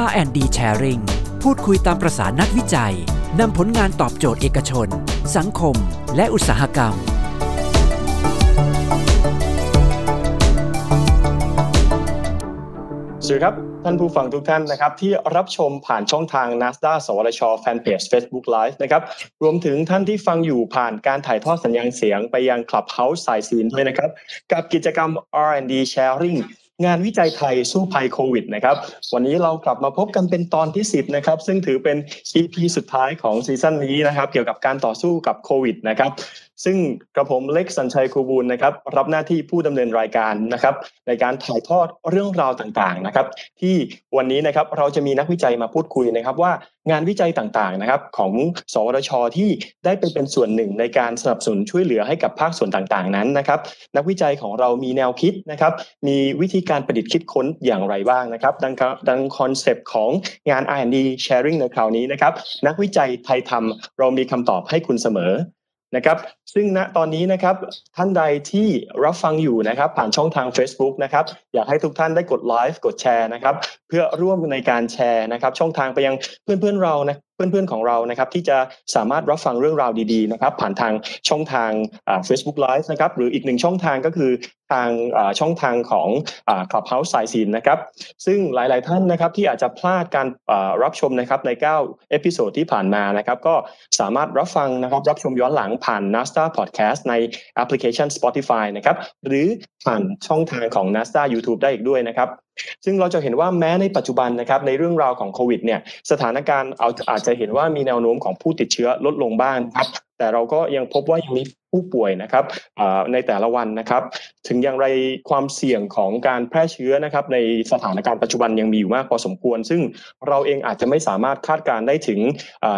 R&D Sharing พูดคุยตามประสานักวิจัย นำผลงานตอบโจทย์เอกชน สังคม และอุตสาหกรรม สวัสดีครับ ท่านผู้ฟังทุกท่านนะครับ ที่รับชมผ่านช่องทาง NASDA สวทชแฟนเพจ Facebook Live นะครับรวมถึงท่านที่ฟังอยู่ผ่านการถ่ายทอดสัญญาณเสียงไปยัง Clubhouse สายซีนด้วยนะครับ กับกิจกรรม R&D Sharing งานวิจัยไทยสู้ภัยโควิดนะครับ วันนี้เรากลับมาพบกันเป็นตอนที่ 10 นะครับ ซึ่งถือเป็น EP สุดท้ายของซีซั่นนี้นะครับ เกี่ยวกับการต่อสู้กับโควิดนะครับ ซึ่งกระผมเล็กสัญชัยครูบูลนะครับ รับหน้าที่ผู้ดำเนินรายการนะครับ ในการถ่ายทอดเรื่องราวต่างๆนะครับ ที่วันนี้นะครับเราจะมีนักวิจัยมาพูดคุยนะครับ ว่างานวิจัยต่างๆนะครับ ของสวทช ที่ได้ไปเป็นส่วนหนึ่งในการสนับสนุนช่วยเหลือให้กับภาคส่วนต่างๆนั้นนะครับ นักวิจัยของเรามีแนวคิดนะครับ มีวิธีการประดิษฐ์คิดค้นอย่างไรบ้างนะครับ ดังดังคอนเซปต์ของงาน R&D Sharing ในคราวนี้นะครับ นักวิจัยไทยทำเรามีคำตอบให้คุณเสมอ นะครับซึ่งณตอนนี้นะครับท่านใดที่รับฟังอยู่นะครับผ่านช่องทาง Facebook นะครับอยากให้ทุกท่านได้กดไลฟ์กดแชร์นะครับเพื่อร่วมในการแชร์นะครับช่องทางไปยังเพื่อนๆเรานะ เพื่อนๆของเรานะครับที่จะสามารถรับฟังเรื่องราวดีๆนะครับผ่านทางช่องทาง Facebook Live นะครับหรืออีกหนึ่งช่องทางก็คือทางช่องทางของ Clubhouse สายซีนนะครับซึ่งหลายๆท่านนะครับที่อาจจะพลาดการรับชมนะครับใน9 episode ที่ผ่านมานะครับก็สามารถรับฟังนะครับรับชมย้อนหลังผ่าน n a s d a Podcast ในแอปพลิเคชัน Spotify นะครับหรือผ่านช่องทางของ n a s d a YouTube ได้อีกด้วยนะครับซึ่งเราจะเห็นว่าแม้ในปัจจุบันนะครับในเรื่องราวของโควิดเนี่ยสถานการณ์เอออาจจะเห็นว่ามีแนวโน้มของผู้ติดเชื้อลดลงบ้างครับแต่เราก็ยังพบว่ายังมีผู้ป่วยนะครับในแต่ละวันนะครับ ถึงอย่างไรความเสี่ยงของการแพร่เชื้อนะครับในสถานการณ์ปัจจุบันยังมีอยู่มากพอสมควร ซึ่งเราเองอาจจะไม่สามารถคาดการได้ถึง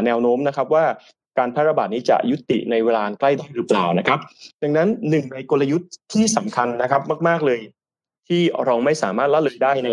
แนวโน้มนะครับว่าการแพร่ระบาดนี้จะยุติในเวลาใกล้ได้หรือเปล่านะครับ ดังนั้นหนึ่งในกลยุทธ์ที่สำคัญนะครับมาก ๆเลย ที่เราไม่สามารถละเลยได้ใน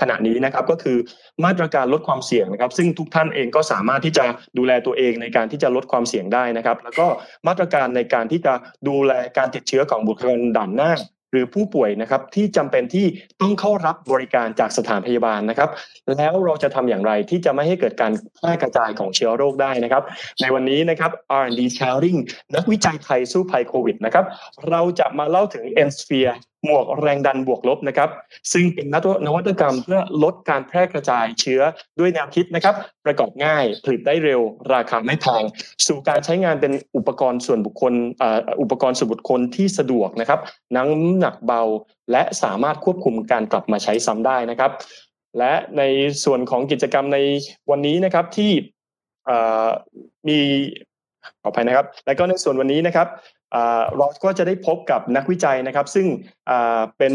ขณะนี้นะครับก็คือมาตรการลดความเสี่ยงนะครับ ซึ่งทุกท่านเองก็สามารถที่จะดูแลตัวเองในการที่จะลดความเสี่ยงได้นะครับ แล้วก็มาตรการในการที่จะดูแลการติดเชื้อของบุคลากรด่านหน้า หรือผู้ป่วยนะครับที่จำเป็นที่ต้องเข้ารับบริการจากสถานพยาบาลนะครับ แล้วเราจะทำอย่างไรที่จะไม่ให้เกิดการแพร่กระจายของเชื้อโรคได้นะครับ ในวันนี้นะครับ R&D Sharing นักวิจัยไทยสู้ภัยโควิดนะครับเราจะมาเล่าถึง e n s p h e r e หมวกแรงดันบวกลบนะครับ ซึ่งเป็นนวัตกรรมเพื่อลดการแพร่กระจายเชื้อด้วยแนวคิดนะครับ ประกอบง่ายผลิตได้เร็ว ราคาไม่แพงสู่การใช้งานเป็นอุปกรณ์ส่วนบุคคลอุปกรณ์ส่วนบุคคลที่สะดวกนะครับน้ำหนักเบา และสามารถควบคุมการกลับมาใช้ซ้ำได้นะครับ และในส่วนของกิจกรรมในวันนี้นะครับที่มีขออภัยนะครับ และก็ในส่วนวันนี้นะครับ เราก็จะได้พบกับนักวิจัยนะครับ ซึ่งเป็น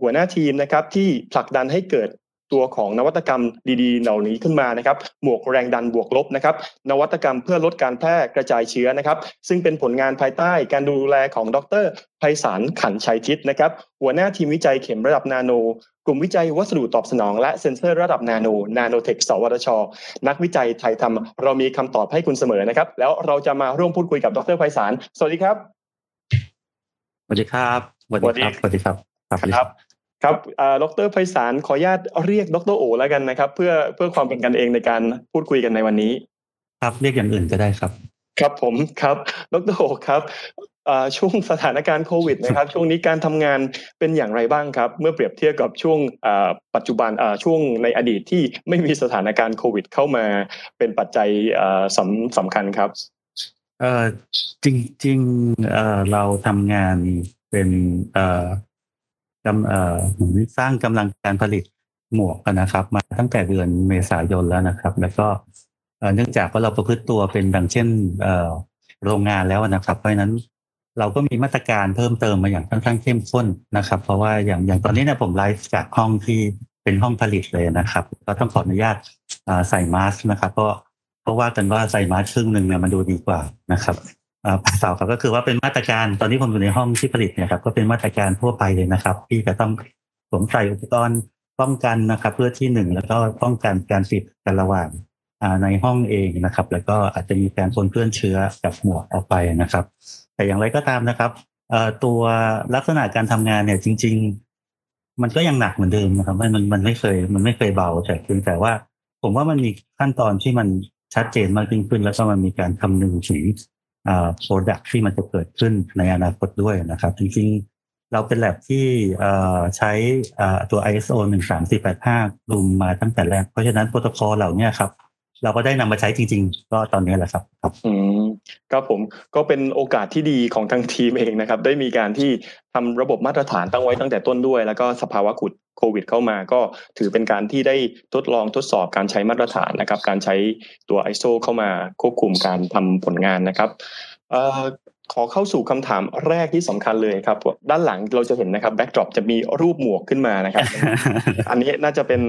หัวหน้าทีมนะครับที่ผลักดันให้เกิดตัวของนวัตกรรมดีๆ เหล่านี้ขึ้นมานะครับหมวกแรงดันบวกลบนะครับ นวัตกรรมเพื่อลดการแพร่กระจายเชื้อนะครับ ซึ่งเป็นผลงานภายใต้การดูแลของดรไพศาลขันชัยทิศนะครับ หัวหน้าทีมวิจัยเข็มระดับนาโน กลุ่มวิจัยวัสดุตอบสนองและเซ็นเซอร์ระดับนาโนนาโนเทคสวทช นักวิจัยไทยทำเรามีคำตอบให้คุณเสมอนะครับ แล้วเราจะมาร่วมพูดคุยกับดรไพศาลสวัสดีครับสวัสดีครับสวัสดีครับสวัสดีครับครับครับดรไพศาลขออนุญาตเรียกดรโอแล้วกันนะครับ เพื่อเพื่อความเป็นกันเองในการพูดคุยกันในวันนี้ ครับเรียกอย่างอื่นก็ได้ครับ ครับผมครับดรโอครับ ช่วงสถานการณ์โควิดนะครับ ช่วงนี้การทำงานเป็นอย่างไรบ้างครับ เมื่อเปรียบเทียบกับช่วงปัจจุบันช่วงในอดีตที่ไม่มีสถานการณ์โควิด เข้ามาเป็นปัจจัยสำสำคัญครับเออจริงๆเออเราทำงานเป็นเออกำเออสร้างกำลังการผลิตหมวกนะครับ มาตั้งแต่เดือนเมษายนแล้วนะครับ แล้วก็เนื่องจากว่าเราประพฤติตัวเป็นดังเช่น เออโรงงานแล้วนะครับ เพราะฉะนั้น เราก็มีมาตรการเพิ่มเติมมาอย่างค่อนข้างเข้มข้นนะครับ เพราะว่าอย่างอย่างตอนนี้เนี่ยผมไลฟ์จากห้องที่เป็นห้องผลิตเลยนะครับ ก็ต้องขออนุญาตใส่มาสก์นะครับเพราะเพราะว่ากันว่าใส่มาสก์ครึ่งหนึ่งเนี่ยมันดูดีกว่านะครับภาษาครับก็คือว่าเป็นมาตรการตอนนี้ผมอยู่ในห้องที่ผลิตเนี่ยครับก็เป็นมาตรการทั่วไปเลยนะครับ ที่จะต้องสวมใส่อุปกรณ์ป้องกันนะครับ เพื่อที่หนึ่งแล้วก็ป้องกันการติดกันระหว่างในห้องเองนะครับ แล้วก็อาจจะมีการปนเปื้อนเชื้อกับหมวกออกไปนะครับ แต่อย่างไรก็ตามนะครับตัวลักษณะการทำงานเนี่ยจริง ๆ มันก็ยังหนักเหมือนเดิมนะครับมันมันไม่เคย มันไม่เคยเบาแต่เพียงแต่ว่า ผมว่ามันมีขั้นตอนที่มันชัดเจนมากยิ่งขึ้น แล้วก็มันมีการคำนึงถึงอ่าโปรดักที่มันจะเกิดขึ้นในอนาคตด้วยนะครับ จริงๆ เราเป็นแลบที่ใช้ตัว ISO 13485รุมมาตั้งแต่แรก เพราะฉะนั้นโปรโตคอลเหล่านี้ครับ เราก็ได้นำมาใช้จริง ๆ ก็ตอนนี้แหละครับ ครับอืมครับผมก็เป็นโอกาสที่ดีของทางทีมเองนะครับ ได้มีการที่ทำระบบมาตรฐานตั้งไว้ตั้งแต่ต้นด้วย แล้วก็สภาวะขุดโควิด เข้ามาก็ถือเป็นการที่ได้ทดลองทดสอบการใช้มาตรฐานนะครับ การใช้ตัว ISO เข้ามาควบคุมการทำผลงานนะครับ ขอเข้าสู่คำถามแรกที่สำคัญเลยครับด้านหลังเราจะเห็นนะครับแบ็กดรอปจะมีรูปหมวกขึ้นมานะครับ อันนี้น่าจะเป็น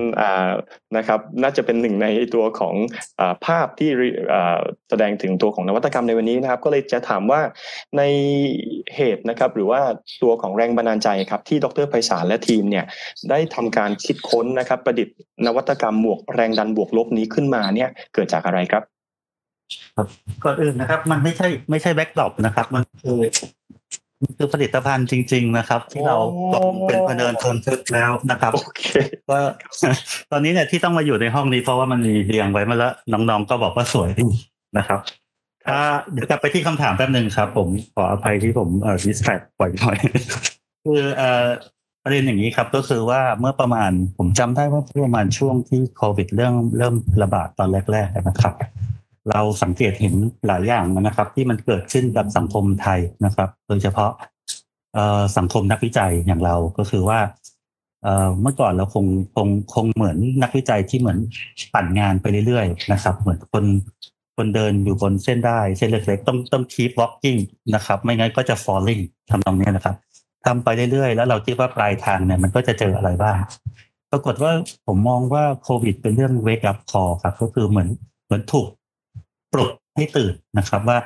นะครับน่าจะเป็นหนึ่งในตัวของภาพที่แสดงถึงตัวของนวัตกรรมในวันนี้นะครับ ก็เลยจะถามว่าในเหตุนะครับ หรือว่าตัวของแรงบันดาลใจครับ ที่ดรไพศาลและทีมเนี่ยได้ทำการคิดค้นนะครับ ประดิษฐ์นวัตกรรมหมวกแรงดันบวกลบนี้ขึ้นมาเนี่ยเกิดจากอะไรครับครับ ก่อนอื่นนะครับ มันไม่ใช่ไม่ใช่แบ็กดรอปนะครับ มันคือคือผลิตภัณฑ์จริง ๆ นะครับ ที่เราเป็นพเนินทนทึกแล้วนะครับก็ตอนนี้เนี่ยที่ต้องมาอยู่ในห้องนี้เพราะว่ามันมีเรียงไว้มาแล้วน้องๆก็บอกว่าสวยดีนะครับถ้าเดี๋ยวกลับไปที่คำถามแป๊บหนึ่งครับ ผมขออภัยที่ผมเอ่อดิสแทรกบ่อยหน่อยคือเอ่อประเด็นอย่างนี้ครับ ก็คือว่าเมื่อประมาณผมจำได้ว่าประมาณช่วงที่โควิดเริ่มเริ่มระบาดตอนแรก ๆ นะครับ เราสังเกตเห็นหลายอย่างนะครับ ที่มันเกิดขึ้นกับสังคมไทยนะครับ โดยเฉพาะสังคมนักวิจัยอย่างเราก็คือว่าเมื่อก่อนเราคงคงคงเหมือนนักวิจัยที่เหมือนปั่นงานไปเรื่อยๆนะครับ เหมือนคนคนเดินอยู่บนเส้นได้เส้นเล็กๆต้องต้อง keep walking นะครับ ไม่งั้นก็จะ falling ทำตรงนี้นะครับทำไปเรื่อยๆ แล้วเราคิดว่าปลายทางเนี่ยมันก็จะเจออะไรบ้าง ปรากฏว่าผมมองว่าโควิดเป็นเรื่อง wake up call ครับ ก็คือเหมือนเหมือนถูก ปลุกให้ตื่นนะครับ ว่า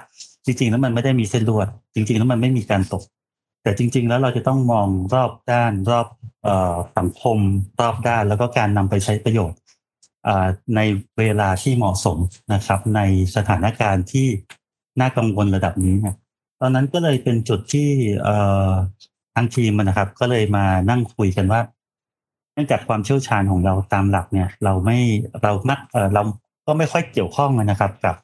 จริง ๆ แล้วมันไม่ได้มีเส้นลวด จริง ๆ แล้วมันไม่มีการตก แต่จริง ๆ แล้วเราจะต้องมองรอบด้านรอบสังคมรอบด้าน แล้วก็การนำไปใช้ประโยชน์ในเวลาที่เหมาะสมนะครับ ในสถานการณ์ที่น่ากังวลระดับนี้เนี่ยตอนนั้นก็เลยเป็นจุดที่ทางทีมนะครับ ก็เลยมานั่งคุยกันว่าเนื่องจากความเชี่ยวชาญของเราตามหลักเนี่ย เราไม่เรามักเราก็ไม่ค่อยเกี่ยวข้องนะครับ กับ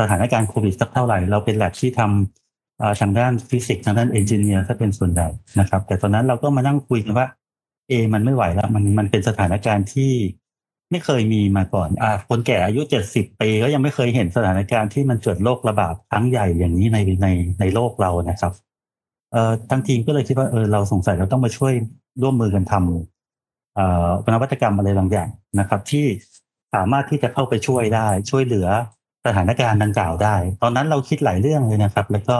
สถานการณ์โควิดสักเท่าไหร่ เราเป็นแลบที่ทำทางด้านฟิสิกส์ทางด้านเอนจิเนียร์ถ้าเป็นส่วนใหญ่นะครับ แต่ตอนนั้นเราก็มานั่งคุยกันว่าเอ มันไม่ไหวแล้วมันมันเป็นสถานการณ์ที่ไม่เคยมีมาก่อนอ่าคนแก่อายุเจ็ดสิบปีก็ยังไม่เคยเห็นสถานการณ์ที่มันเกิดโรคระบาดครั้งใหญ่อย่างนี้ในในในโลกเรานะครับเอ่อทั้งทีมก็เลยคิดว่าเออเราสงสัยเราต้องมาช่วยร่วมมือกันทำเอ่อนวัตกรรมอะไรบางอย่างนะครับ ที่ สามารถที่จะเข้าไปช่วยได้ ช่วยเหลือสถานการณ์ดังกล่าวได้ ตอนนั้นเราคิดหลายเรื่องเลยนะครับ แล้วก็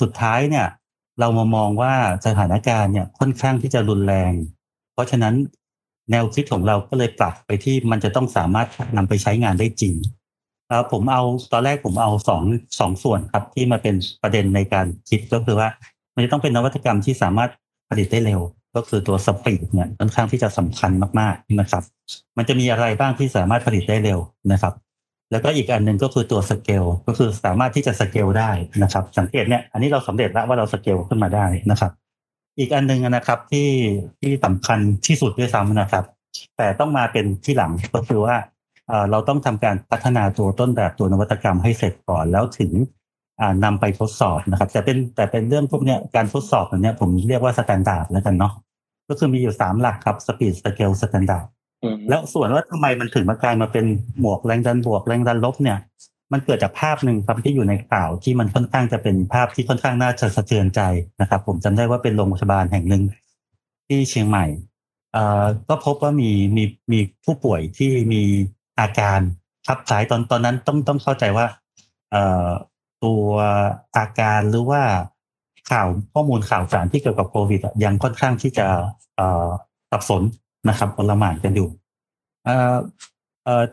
สุดท้ายเนี่ย เรามามองว่าสถานการณ์เนี่ยค่อนข้างที่จะรุนแรง เพราะฉะนั้นแนวคิดของเราก็เลยปรับไปที่มันจะต้องสามารถนำไปใช้งานได้จริงผมเอาตอนแรกผมเอาสองสองส่วนครับที่มาเป็นประเด็นในการคิดก็คือว่า มันจะต้องเป็นนวัตกรรมที่สามารถผลิตได้เร็ว ก็คือตัว speed เนี่ยค่อนข้างที่จะสำคัญมากๆนะครับ มันจะมีอะไรบ้างที่สามารถผลิตได้เร็วนะครับ แล้วก็อีกอันหนึ่งก็คือตัวสเกลก็คือสามารถที่จะสเกลได้นะครับ สังเกตเนี่ยอันนี้เราสำเร็จแล้วว่าเราสเกลขึ้นมาได้นะครับ อีกอันหนึ่งนะครับที่ที่สำคัญที่สุดด้วยซ้ำนะครับ แต่ต้องมาเป็นที่หลังก็คือว่าเราต้องทำการพัฒนาตัวต้นแบบตัวนวัตกรรมให้เสร็จก่อนแล้วถึงนำไปทดสอบนะครับ แต่เป็นแต่เป็นเรื่องพวกนี้การทดสอบแบบนี้ผมเรียกว่า standard แล้วกันเนาะ ก็คือมีอยู่สามหลักครับ speed scale standard แล้วส่วนว่าทำไมมันถึงมากลายมาเป็นหมวกแรงดันบวกแรงดันลบเนี่ย มันเกิดจากภาพหนึ่งครับที่อยู่ในข่าวที่มันค่อนข้างจะเป็นภาพที่ค่อนข้างน่าจะสะเทือนใจนะครับ ผมจำได้ว่าเป็นโรงพยาบาลแห่งหนึ่งที่เชียงใหม่เอ่อก็พบว่ามีมีมีผู้ป่วยที่มีอาการทับสายตอนตอนนั้นต้องต้องเข้าใจว่า เอ่อตัวอาการหรือว่า ข่าวข้อมูลข่าวสารที่เกี่ยวกับโควิดยังค่อนข้างที่จะสับสนนะครับคนละหมานกันอยู่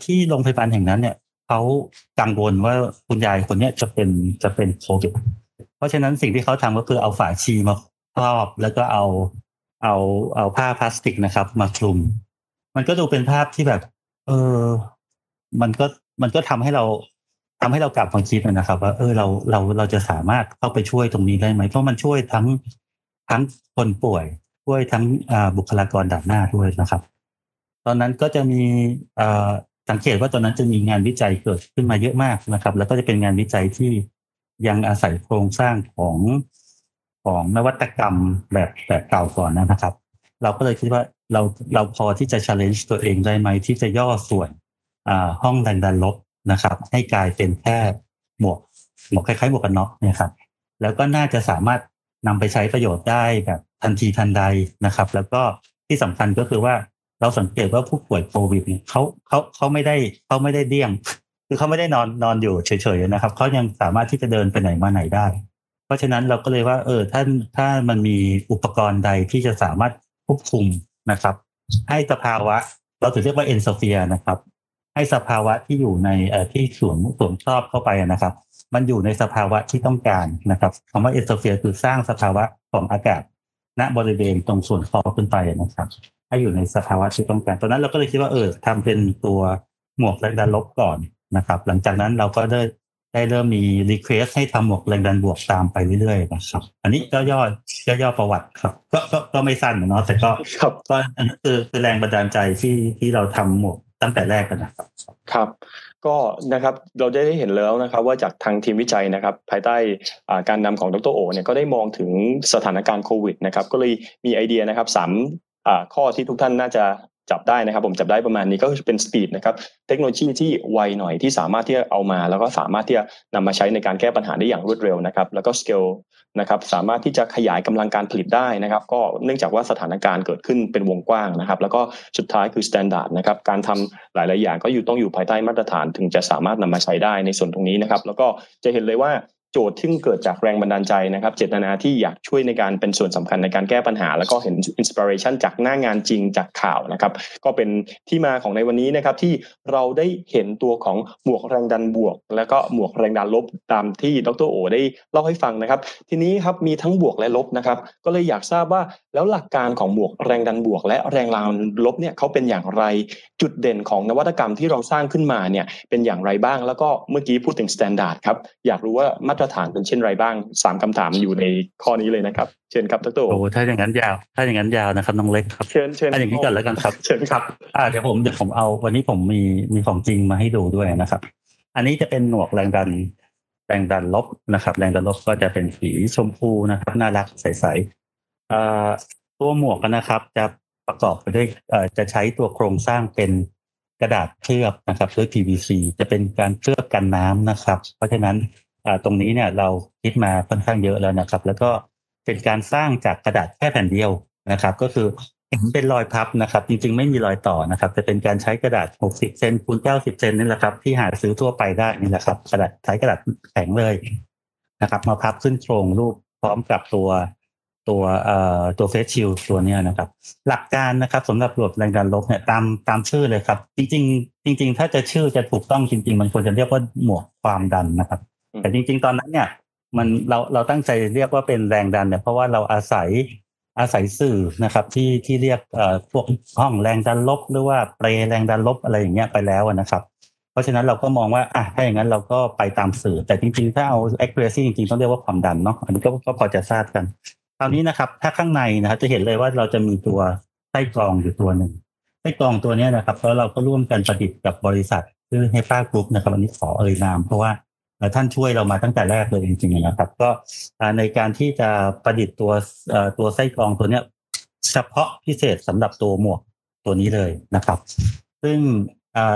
ที่โรงพยาบาลแห่งนั้นเนี่ยเขากังวลว่าคุณยายคนนี้จะเป็นจะเป็นโควิดเพราะฉะนั้นสิ่งที่เขาทำก็คือเอาฝาชีมาครอบแล้วก็เอาเอาเอาผ้าพลาสติกนะครับ มาคลุม มันก็ดูเป็นภาพที่แบบ เออ มันก็มันก็ทำให้เรา ทำให้เรากลับมาคิดนะครับ ว่าเออเราเราเราจะสามารถเข้าไปช่วยตรงนี้ได้ไหมเพราะมันช่วยทั้งทั้งคนป่วย ช่วยทั้งบุคลากรด่านหน้าด้วยนะครับ ตอนนั้นก็จะมีสังเกตว่าตอนนั้นจะมีงานวิจัยเกิดขึ้นมาเยอะมากนะครับ แล้วก็จะเป็นงานวิจัยที่ยังอาศัยโครงสร้างของของนวัตกรรมแบบแบบเก่าก่อนนะครับ เราก็เลยคิดว่าเราเราพอที่จะ challenge ตัวเองได้ไหมที่จะย่อส่วนห้องแรงดันลบ นะครับ ให้กลายเป็นแค่หมวกหมวกคล้ายๆหมวกกันน็อกนะครับแล้วก็น่าจะสามารถนำไปใช้ประโยชน์ได้แบบทันทีทันใดนะครับ แล้วก็ที่สำคัญก็คือว่าเราสังเกตว่าผู้ป่วยโควิดเนี่ยเขาเขาเขาไม่ได้เขาไม่ได้เดี่ยง คือเขาไม่ได้นอนนอนอยู่เฉยๆนะครับเขายังสามารถที่จะเดินไปไหนมาไหนได้ เพราะฉะนั้นเราก็เลยว่า เออถ้าถ้ามันมีอุปกรณ์ใดที่จะสามารถควบคุมนะครับ ให้สภาวะ เราถือเรียกว่า nSPHERE นะครับ ให้สภาวะที่อยู่ในเอ่อที่สวมสวมครอบเข้าไปนะครับ มันอยู่ในสภาวะที่ต้องการนะครับคำว่า nSPHERE คือสร้างสภาวะของอากาศ ณบริเวณตรงส่วนคอขึ้นไปนะครับ ให้อยู่ในสภาวะที่ต้องการตอนนั้นเราก็เลยคิดว่าเออทำเป็นตัวหมวกแรงดันลบก่อนนะครับ หลังจากนั้นเราก็ได้ได้เริ่มมี request ให้ทำหมวกแรงดันบวกตามไปเรื่อยๆนะครับ อันนี้ก็ย่อย่อย่อประวัติครับ ก็ก็ก็ไม่สั้นเนาะแต่ก็ก็อันนี้คือคือแรงบันดาลใจที่ที่เราทำหมวก ตั้งแต่แรกกันนะครับครับ ก็นะครับเราได้เห็นแล้วนะครับ ว่าจากทางทีมวิจัยนะครับ ภายใต้การนำของดรโอเนี่ยก็ได้มองถึงสถานการณ์โควิดนะครับ ก็เลยมีไอเดียนะครับสามข้อที่ทุกท่านน่าจะ จับได้นะครับผมจับได้ประมาณนี้ก็เป็น speed นะครับเทคโนโลยีที่ไวหน่อยที่สามารถที่จะเอามา แล้วก็สามารถที่จะนำมาใช้ในการแก้ปัญหาได้อย่างรวดเร็วนะครับ แล้วก็สเกลนะครับสามารถที่จะขยายกำลังการผลิตได้นะครับ ก็เนื่องจากว่าสถานการณ์เกิดขึ้นเป็นวงกว้างนะครับ แล้วก็สุดท้ายคือ standard นะครับการทำหลาย ๆ อย่างก็อยู่ต้องอยู่ภายใต้มาตรฐานถึงจะสามารถนำมาใช้ได้ในส่วนตรงนี้นะครับ แล้วก็จะเห็นเลยว่า โจทย์ที่เกิดจากแรงบันดาลใจนะครับ เจตนาที่อยากช่วยในการเป็นส่วนสำคัญในการแก้ปัญหา แล้วก็เห็น inspiration จากหน้างานจริงจากข่าวนะครับ ก็เป็นที่มาของในวันนี้นะครับที่เราได้เห็นตัวของหมวกแรงดันบวก แล้วก็หมวกแรงดันลบตามที่ดรโอได้เล่าให้ฟังนะครับ ทีนี้ครับมีทั้งบวกและลบนะครับ ก็เลยอยากทราบว่าแล้วหลักการของหมวกแรงดันบวก และแรงดันลบเนี่ยเขาเป็นอย่างไรจุดเด่นของนวัตกรรมที่เราสร้างขึ้นมาเนี่ยเป็นอย่างไรบ้าง แล้วก็เมื่อกี้พูดถึงมาตรฐานครับ อยากรู้ว่ามาตรฐานเป็นเช่นไรบ้างสามคำถามอยู่ในข้อนี้เลยนะครับ เชิญครับดรโอ้ถ้าอย่างนั้นยาว ถ้าอย่างนั้นยาวนะครับน้องเล็กครับเชิญเชิญอย่างนี้ก่อนแล้วกันครับเชิญครับอ่าเดี๋ยวผมเดี๋ยวผมเอาวันนี้ผมมีมีของจริงมาให้ดูด้วยนะครับ อันนี้จะเป็นหนวกแรงดันแรงดันลบนะครับ แรงดันลบก็จะเป็นสีชมพูนะครับน่ารักใสๆอ่าตัวหมวกนะครับ จะประกอบไปด้วยเอ่อจะใช้ตัวโครงสร้างเป็นกระดาษเคลือบนะครับด้วย PVC จะเป็นการเคลือบกันน้ำนะครับ เพราะฉะนั้น ตรงนี้เนี่ยเราคิดมาค่อนข้างเยอะแล้วนะครับ แล้วก็เป็นการสร้างจากกระดาษแค่แผ่นเดียวนะครับ ก็คือเห็นเป็นรอยพับนะครับ จริงๆ ไม่มีรอยต่อนะครับจะเป็นการใช้กระดาษ 60 เซนคูณ 90 เซนนี่แหละครับ ที่หาซื้อทั่วไปได้นี่แหละครับ กระดาษใช้กระดาษแข็งเลยนะครับ มาพับขึ้นโครงรูปพร้อมกับตัวตัวเอ่อตัวเฟสชิลตัวเนี้ยนะครับ หลักการนะครับสำหรับหลบแรงดันลบเนี่ยตามตามชื่อเลยครับ จริง ๆ จริง ๆ ถ้าจะชื่อจะถูกต้องจริง ๆ มันควรจะเรียกว่าหมวกความดันนะครับ แต่จริง ๆ ตอนนั้นเนี่ย มันเราเราตั้งใจเรียกว่าเป็นแรงดันเนี่ยเพราะว่าเราอาศัยอาศัยสื่อนะครับ ที่ที่เรียกเอ่อพวกห้องแรงดันลบ หรือว่าเปรแรงดันลบอะไรอย่างเงี้ยไปแล้วนะครับ เพราะฉะนั้นเราก็มองว่าอะถ้าอย่างนั้นเราก็ไปตามสื่อ แต่จริง ๆ ถ้าเอา accuracy จริง ๆ ต้องเรียกว่าความดันเนาะอันนี้ก็ก็พอจะทราบกันคราวนี้นะครับ ถ้าข้างในนะครับจะเห็นเลยว่าเราจะมีตัวไส้กรองอยู่ตัวหนึ่งไส้กรองตัวนี้นะครับแล้วเราก็ร่วมกันประดิษฐ์กับบริษัทชื่อเฮป้ากรุ๊ปนะครับอันนี้ขอเอ่ยนามเพราะว่า ท่านช่วยเรามาตั้งแต่แรกเลยจริงๆนะครับ ก็ในการที่จะประดิษฐ์ตัวตัวไส้กรองตัวเนี้ยเฉพาะพิเศษสำหรับตัวหมวกตัวนี้เลยนะครับ ซึ่ง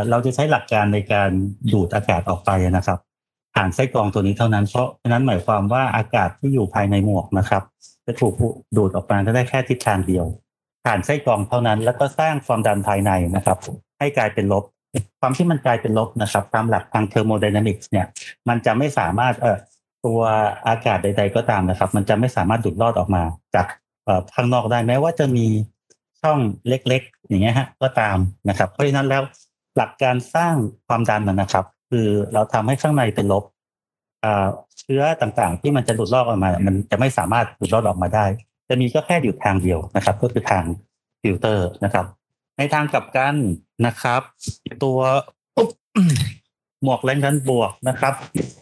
เราจะใช้หลักการในการดูดอากาศออกไปนะครับ ผ่านไส้กรองตัวนี้เท่านั้นเพราะฉะนั้นหมายความว่าอากาศที่อยู่ภายในหมวกนะครับ จะถูกดูดออกมาได้แค่ทิศทางเดียว ผ่านไส้กรองเท่านั้น แล้วก็สร้างความดันภายในนะครับ ให้กลายเป็นลบ ความที่มันกลายเป็นลบนะครับ ตามหลักทางเทอร์โมไดนามิกส์เนี่ยมันจะไม่สามารถเอ่อตัวอากาศใด ๆ ก็ตามนะครับ มันจะไม่สามารถดูดลอดออกมาจากเอ่อข้างนอกได้แม้ว่าจะมีช่องเล็ก ๆ อย่างเงี้ยฮะก็ตามนะครับ เพราะฉะนั้นแล้วหลักการสร้างความดันนะครับ คือเราทำให้ข้างในเป็นลบเชื้อต่างๆ ที่มันจะดูดลอดออกมา มันจะไม่สามารถดูดลอดออกมาได้ จะมีก็แค่อยู่ทางเดียวนะครับ ก็คือทางฟิลเตอร์นะครับ ในทางกลับกัน นะครับ ตัวหมวกแรงดันบวกนะครับ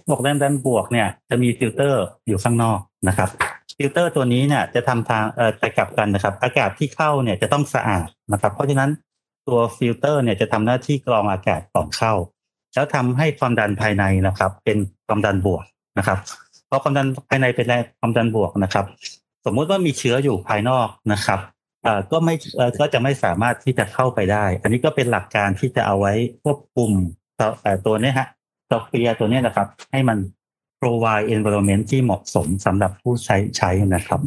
หมวกแรงดันบวกเนี่ย จะมีฟิลเตอร์อยู่ข้างนอกนะครับฟิลเตอร์ตัวนี้เนี่ยจะทำทางเอ่อไปกลับกันนะครับ อากาศที่เข้าเนี่ยจะต้องสะอาดนะครับ เพราะฉะนั้นตัวฟิลเตอร์เนี่ยจะทำหน้าที่กรองอากาศก่อนเข้า แล้วทำให้ความดันภายในนะครับ เป็นความดันบวกนะครับเพราะความดันภายในเป็นความดันบวกนะครับ สมมุติว่ามีเชื้ออยู่ภายนอกนะครับ ก็ไม่ก็จะไม่สามารถที่จะเข้าไปได้ อันนี้ก็เป็นหลักการที่จะเอาไว้ควบคุมตัวเอ่อตัวนี้ฮะซอฟต์แวร์ตัวนี้นะครับ ให้มัน provide environment ที่เหมาะสมสำหรับผู้ใช้ใช้นะครับ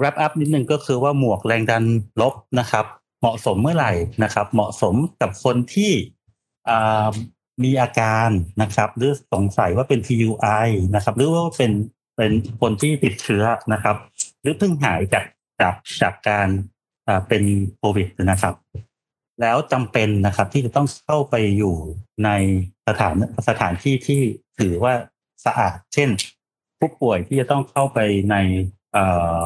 wrap up นิดนึงก็คือว่าหมวกแรงดันลบนะครับ เหมาะสมเมื่อไหร่นะครับ เหมาะสมกับคนที่มีอาการนะครับ หรือสงสัยว่าเป็น PUI นะครับ หรือว่าเป็นเป็นคนที่ติดเชื้อนะครับ หรือเพิ่งหายจาก จากจากการเป็นโควิดนะครับ แล้วจำเป็นนะครับที่จะต้องเข้าไปอยู่ในสถานสถานที่ที่ถือว่าสะอาด เช่น ผู้ป่วยที่จะต้องเข้าไปในอ่อ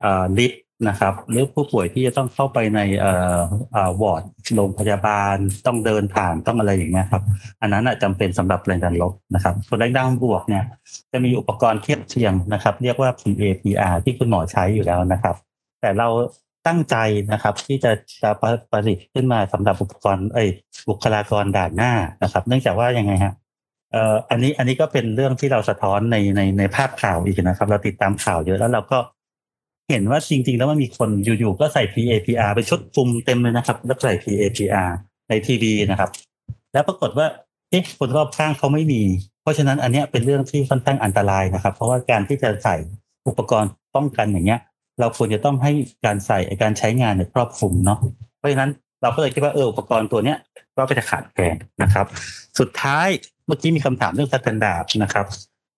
เอ่อลิฟต์ นะครับ หรือผู้ป่วยที่จะต้องเข้าไปในเอ่อเอ่อวอร์ดโรงพยาบาลต้องเดินผ่านต้องอะไรอย่างเงี้ยครับ อันนั้นน่ะจำเป็นสำหรับแรงดันลบนะครับ ส่วนแรงดันบวกเนี่ย จะมีอุปกรณ์เทียบเทียมนะครับ เรียกว่า PAPR ที่คุณหมอใช้อยู่แล้วนะครับ แต่เราตั้งใจนะครับ ที่จะจะผลิตขึ้นมาสำหรับอุปกรณ์เอ้บุคลากรด่านหน้านะครับ เนื่องจากว่ายังไงฮะเอ่ออันนี้อันนี้ก็เป็นเรื่องที่เราสะท้อนในในในภาพข่าวอีกนะครับ เราติดตามข่าวเยอะแล้วเราก็ เห็นว่าจริงๆ แล้วมันมีคนอยู่ๆ ก็ใส่ PAPR ไปชุดคลุมเต็มเลยนะครับ แล้วใส่ PAPR ในทีวีนะครับ แล้วปรากฏว่า เอ๊ะ คนรอบข้างเขาไม่มี เพราะฉะนั้นอันเนี้ยเป็นเรื่องที่ค่อนข้างอันตรายนะครับ เพราะว่าการที่จะใส่อุปกรณ์ป้องกันอย่างเงี้ย เราควรจะต้องให้การใส่การใช้งานเนี่ยครอบคลุมเนาะ เพราะฉะนั้นเราก็เลยคิดว่าเอออุปกรณ์ตัวเนี้ยก็ไปจะขาดแคลนนะครับ สุดท้ายเมื่อกี้มีคำถามเรื่อง standard นะครับ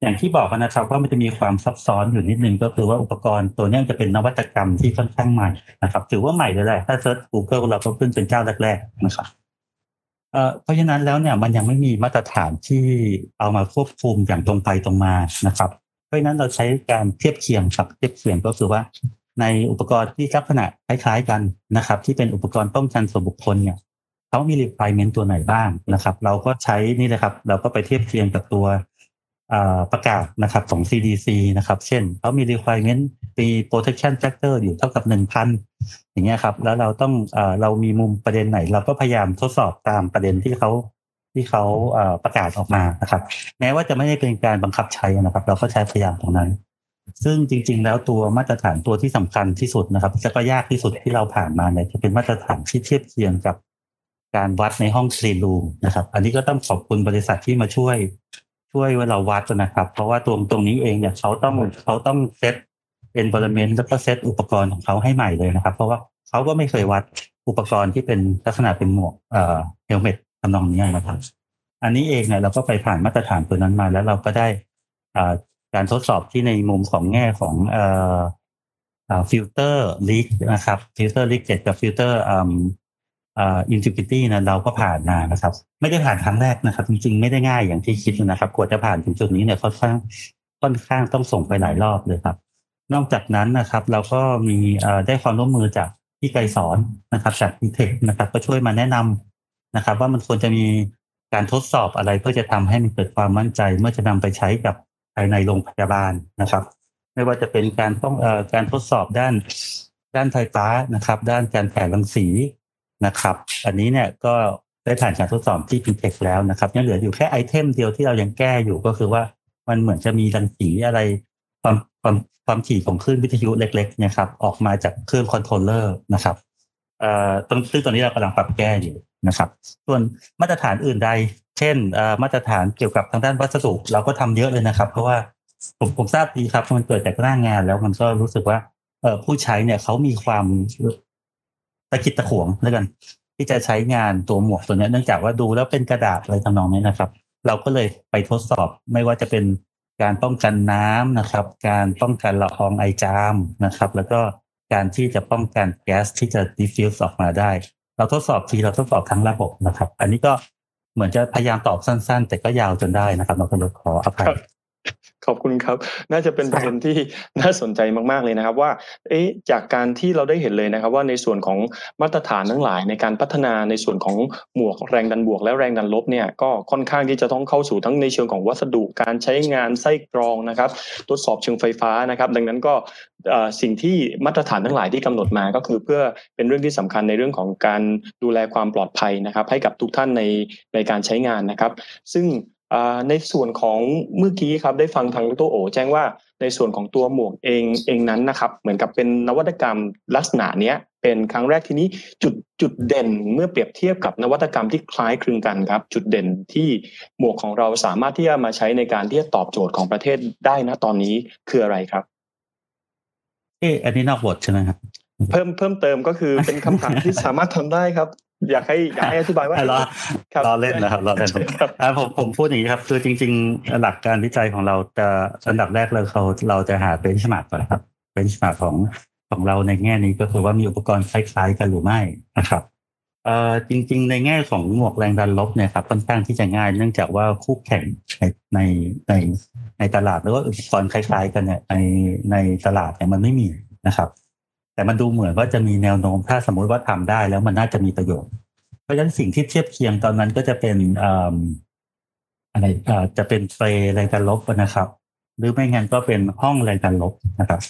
อย่างที่บอกกันนะครับว่ามันจะมีความซับซ้อนอยู่นิดนึงก็คือว่าอุปกรณ์ตัวนี้จะเป็นนวัตกรรมที่ค่อนข้างใหม่นะครับถือว่าใหม่เลยแหละถ้าเซิร์ช Google เราก็ขึ้นเป็นเจ้าแรกๆนะครับเอ่อเพราะฉะนั้นแล้วเนี่ยมันยังไม่มีมาตรฐานที่เอามาควบคุมอย่างตรงไปตรงมานะครับ เพราะฉะนั้นเราใช้การเทียบเคียงครับเทียบเคียงก็คือว่า ในอุปกรณ์ที่ลักษณะคล้ายๆกันนะครับ ที่เป็นอุปกรณ์ป้องกันส่วนบุคคลเนี่ยเขามี requirement ตัวไหนบ้างนะครับ เราก็ใช้นี่นะครับ เราก็ไปเทียบเคียงกับตัว ประกาศนะครับของ CDC นะครับ เช่นเขามี requirement มี protection factor อยู่เท่ากับ 1,000 อย่างเงี้ยครับ แล้วเราต้องเอ่อเรามีมุมประเด็นไหน เราก็พยายามทดสอบตามประเด็นที่เขาที่เขาประกาศออกมานะครับ แม้ว่าจะไม่ได้เป็นการบังคับใช้นะครับ เราก็ใช้พยายามตรงนั้น ซึ่งจริง ๆ แล้วตัวมาตรฐานตัวที่สำคัญที่สุดนะครับและก็ยากที่สุดที่เราผ่านมาเนี่ยจะเป็นมาตรฐานที่เทียบเคียงกับการวัดในห้อง clean room นะครับ อันนี้ก็ต้องขอบคุณบริษัทที่มาช่วย ช่วยว่าเราวัดนะครับ เพราะว่าตรงตรงนี้เองเนี่ยเขาต้องเขาต้องเซต environment แล้วก็เซตอุปกรณ์ของเขาให้ใหม่เลยนะครับ เพราะว่าเขาก็ไม่เคยวัดอุปกรณ์ที่เป็นลักษณะเป็นหมวกเอ่อ helmet ทำนองนี้นะครับอันนี้เองเนี่ยเราก็ไปผ่านมาตรฐานตัวนั้นมา แล้วเราก็ได้อ่าการทดสอบที่ในมุมของแง่ของเอ่อ filter leakนะครับ filter leakage กับ filter integrity นะเราก็ผ่านมานะครับ ไม่ได้ผ่านครั้งแรกนะครับ จริงๆ ไม่ได้ง่ายอย่างที่คิดนะครับกว่าจะผ่านถึงจุดนี้เนี่ยค่อนข้างค่อนข้างต้องส่งไปหลายรอบเลยครับ นอกจากนั้นนะครับ เราก็มีได้ความร่วมมือจากพี่ไกรสรนะครับจาก PTEC นะครับ ก็ช่วยมาแนะนำนะครับ ว่ามันควรจะมีการทดสอบอะไรเพื่อจะทำให้มันเกิดความมั่นใจ เมื่อจะนำไปใช้กับภายในโรงพยาบาลนะครับ ไม่ว่าจะเป็นการต้องอการทดสอบด้านด้านไฟฟ้านะครับ ด้านการแผ่รังสี นะครับ อันนี้เนี่ยก็ได้ผ่านการทดสอบที่ PTEC แล้วนะครับยังเหลืออยู่แค่ item เดียวที่เรายังแก้อยู่ก็คือว่ามันเหมือนจะมีรังสีอะไรความความความถี่ของคลื่นวิทยุเล็กๆนะครับออกมาจากเครื่อง controller นะครับเอ่อตรงซึ่งตอนนี้เรากำลังปรับแก้อยู่นะครับ ส่วนมาตรฐานอื่นใด เช่นเอ่อมาตรฐานเกี่ยวกับทางด้านวัสดุเราก็ทำเยอะเลยนะครับ เพราะว่าผมผมทราบดีครับมันเกิดจากหน้างานแล้วมันก็รู้สึกว่าเอ่อผู้ใช้เนี่ยเขามีความ ตะกิดตะขวงแล้วกัน ที่จะใช้งานตัวหมวกตัวนี้เนื่องจากว่าดูแล้วเป็นกระดาษอะไรทำนองนี้นะครับ เราก็เลยไปทดสอบไม่ว่าจะเป็นการป้องกันน้ำนะครับ การป้องกันละอองไอจามนะครับ แล้วก็การที่จะป้องกันแก๊สที่จะดิฟฟิวส์ออกมาได้ เราทดสอบทีเราทดสอบทั้งระบบนะครับ อันนี้ก็เหมือนจะพยายามตอบสั้น ๆ แต่ก็ยาวจนได้นะครับเราก็ขออภัย ขขอบคุณครับ น่าจะเป็นประเด็นที่น่าสนใจมากๆเลยนะครับ ว่าเอ๊ะจากการที่เราได้เห็นเลยนะครับ ว่าในส่วนของมาตรฐานทั้งหลายในการพัฒนาในส่วนของหมวกแรงดันบวกและแรงดันลบเนี่ยก็ค่อนข้างที่จะต้องเข้าสู่ทั้งในเชิงของวัสดุการใช้งานไส้กรองนะครับทดสอบเชิงไฟฟ้านะครับ ดังนั้นก็สิ่งที่มาตรฐานทั้งหลายที่กำหนดมาก็คือเพื่อเป็นเรื่องที่สำคัญในเรื่องของการดูแลความปลอดภัยนะครับ ให้กับทุกท่านในในการใช้งานนะครับ ซึ่ง ในส่วนของเมื่อกี้ครับได้ฟังทางดรโอแจ้งว่าในส่วนของตัวหมวกเองเองนั้นนะครับ เหมือนกับเป็นนวัตกรรมลักษณะเนี้ยเป็นครั้งแรกที่นี้จุดจุดเด่นเมื่อเปรียบเทียบกับนวัตกรรมที่คล้ายคลึงกันครับ จุดเด่นที่หมวกของเราสามารถที่จะมาใช้ในการที่จะตอบโจทย์ของประเทศได้นะตอนนี้คืออะไรครับเอออันนี้นอกบทใช่ไหมครับเพิ่มเพิ่มเติมก็คือเป็นคำถามที่สามารถทำได้ครับ อยากให้อยากให้อธิบายว่ารอรอเล่นนะครับรอเล่นครับผมผมพูดอย่างนี้ครับ คือจริง ๆ หลักการวิจัยของเราจะอันดับแรกเราเขาเราจะหาเป็นชมาร์กก่อนครับเป็นชมาร์กของของเราในแง่นี้ก็คือว่ามีอุปกรณ์คล้ายๆกันหรือไม่นะครับเอ่อจริง ๆ ในแง่ของหมวกแรงดันลบเนี่ยครับค่อนข้างที่จะง่ายเนื่องจากว่าคู่แข่งในในในในตลาดหรือว่าอุปกรณ์คล้าย ๆ กันเนี่ยในในตลาดเนี่ยมันไม่มีนะครับ แต่มันดูเหมือนว่าจะมีแนวโน้มถ้าสมมุติว่าทำได้แล้วมันน่าจะมีประโยชน์ เพราะฉะนั้นสิ่งที่เทียบเคียงตอนนั้นก็จะเป็นอะไรจะเป็นเฟรแรงดันลบนะครับ หรือไม่งั้นก็เป็นห้องแรงดันลบนะครับ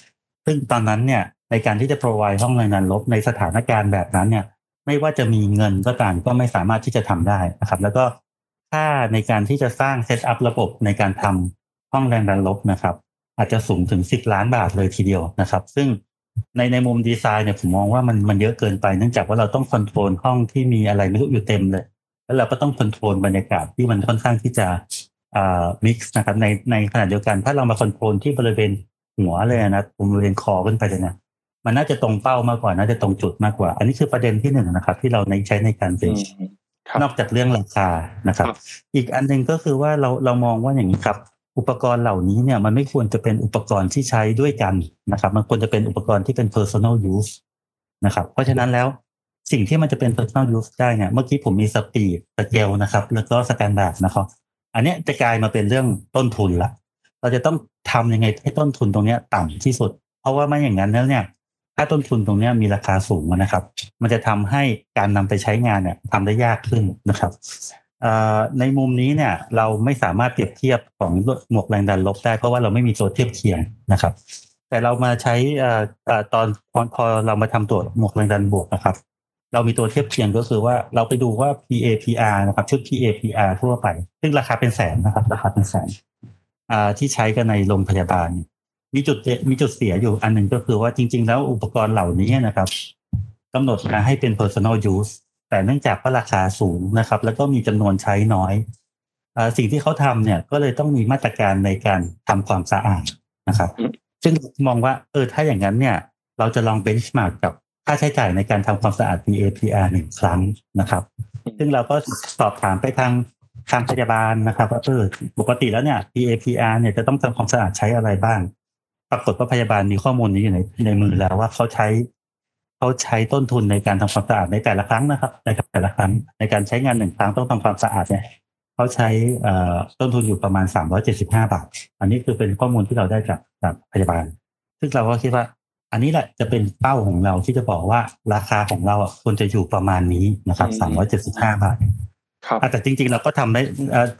ซึ่งตอนนั้นเนี่ยในการที่จะ provide ห้องแรงดันลบในสถานการณ์แบบนั้นเนี่ย ไม่ว่าจะมีเงินก็ตามก็ไม่สามารถที่จะทำได้นะครับ แล้วก็ค่าในการที่จะสร้าง setup ระบบในการทำห้องแรงดันลบนะครับ อาจจะสูงถึงสิบล้านบาทเลยทีเดียวนะครับ ซึ่ง ในในมุมดีไซน์เนี่ยผมมองว่ามันมันเยอะเกินไปเนื่องจากว่าเราต้อง control ห้องที่มีอะไรไม่รู้อยู่เต็มเลย แล้วเราก็ต้อง control บรรยากาศที่มันค่อนข้างที่จะอ่า mix นะครับในในขณะเดียวกัน ถ้าเรามา control ที่บริเวณหัวเลยนะบริเวณคอขึ้นไปเลยนะมันน่าจะตรงเป้ามากกว่าน่าจะตรงจุดมากกว่า อันนี้คือประเด็นที่หนึ่งนะครับ ที่เราในใช้ในการ baseนอกจากเรื่องราคานะครับ อีกอันหนึ่งก็คือว่าเราเรามองว่าอย่างนี้ครับ อุปกรณ์เหล่านี้เนี่ยมันไม่ควรจะเป็นอุปกรณ์ที่ใช้ด้วยกันนะครับ มันควรจะเป็นอุปกรณ์ที่เป็น personal use นะครับ เพราะฉะนั้นแล้วสิ่งที่มันจะเป็น personal use ได้เนี่ยเมื่อกี้ผมมี speed scale นะครับ แล้วก็ standard นะครับ อันนี้จะกลายมาเป็นเรื่องต้นทุนละเราจะต้องทำยังไงให้ต้นทุนตรงนี้ต่ำที่สุด เพราะว่าไม่อย่างนั้นแล้วเนี่ย ถ้าต้นทุนตรงนี้มีราคาสูงนะครับ มันจะทำให้การนำไปใช้งานเนี่ยทำได้ยากขึ้นนะครับ ในมุมนี้เนี่ยเราไม่สามารถเปรียบเทียบของหมวกแรงดันลบได้ เพราะว่าเราไม่มีตัวเทียบเคียงนะครับ แต่เรามาใช้ตอนพอเรามาทำตัวหมวกแรงดันบวกนะครับ เรามีตัวเทียบเคียงก็คือว่าเราไปดูว่า PAPR นะครับชุด PAPR ทั่วไป ซึ่งราคาเป็นแสนนะครับ ราคาเป็นแสนที่ใช้กันในโรงพยาบาล มีจุดมีจุดเสียอยู่อันหนึ่งก็คือว่าจริง ๆ แล้วอุปกรณ์เหล่านี้นะครับกำหนดมาให้เป็น personal use แต่เนื่องจากว่าราคาสูงนะครับ แล้วก็มีจำนวนใช้น้อยอสิ่งที่เขาทำเนี่ยก็เลยต้องมีมาตรการในการทำความสะอาดนะครับ ซึ่งมองว่าเออถ้าอย่างนั้นเนี่ย เราจะลองเบนช์มาร์กกับค่าใช้จ่ายในการทำความสะอาด PAPR หนึ่งครั้งนะครับ ซึ่งเราก็สอบถามไปทางทางพยาบาลนะครับว่าเออปกติแล้วเนี่ย PAPR เนี่ยจะต้องทำความสะอาดใช้อะไรบ้าง ปรากฏว่าพยาบาลมีข้อมูลนี้อยู่ในในมือแล้วว่าเขาใช้ เขาใช้ต้นทุนในการทำความสะอาดในแต่ละครั้งนะครับในแต่ละครั้งในการใช้งานหนึ่งครั้งต้องทำความสะอาดเนี่ยเขาใช้ต้นทุนอยู่ประมาณสามร้อยเจ็ดสิบห้าบาท อันนี้คือเป็นข้อมูลที่เราได้จากจากพยาบาล ซึ่งเราก็คิดว่า อันนี้แหละจะเป็นเป้าของเราที่จะบอกว่าราคาของเราควรจะอยู่ประมาณนี้นะครับสามร้อยเจ็ดสิบห้าบาทแต่จริงๆเราก็ทำได้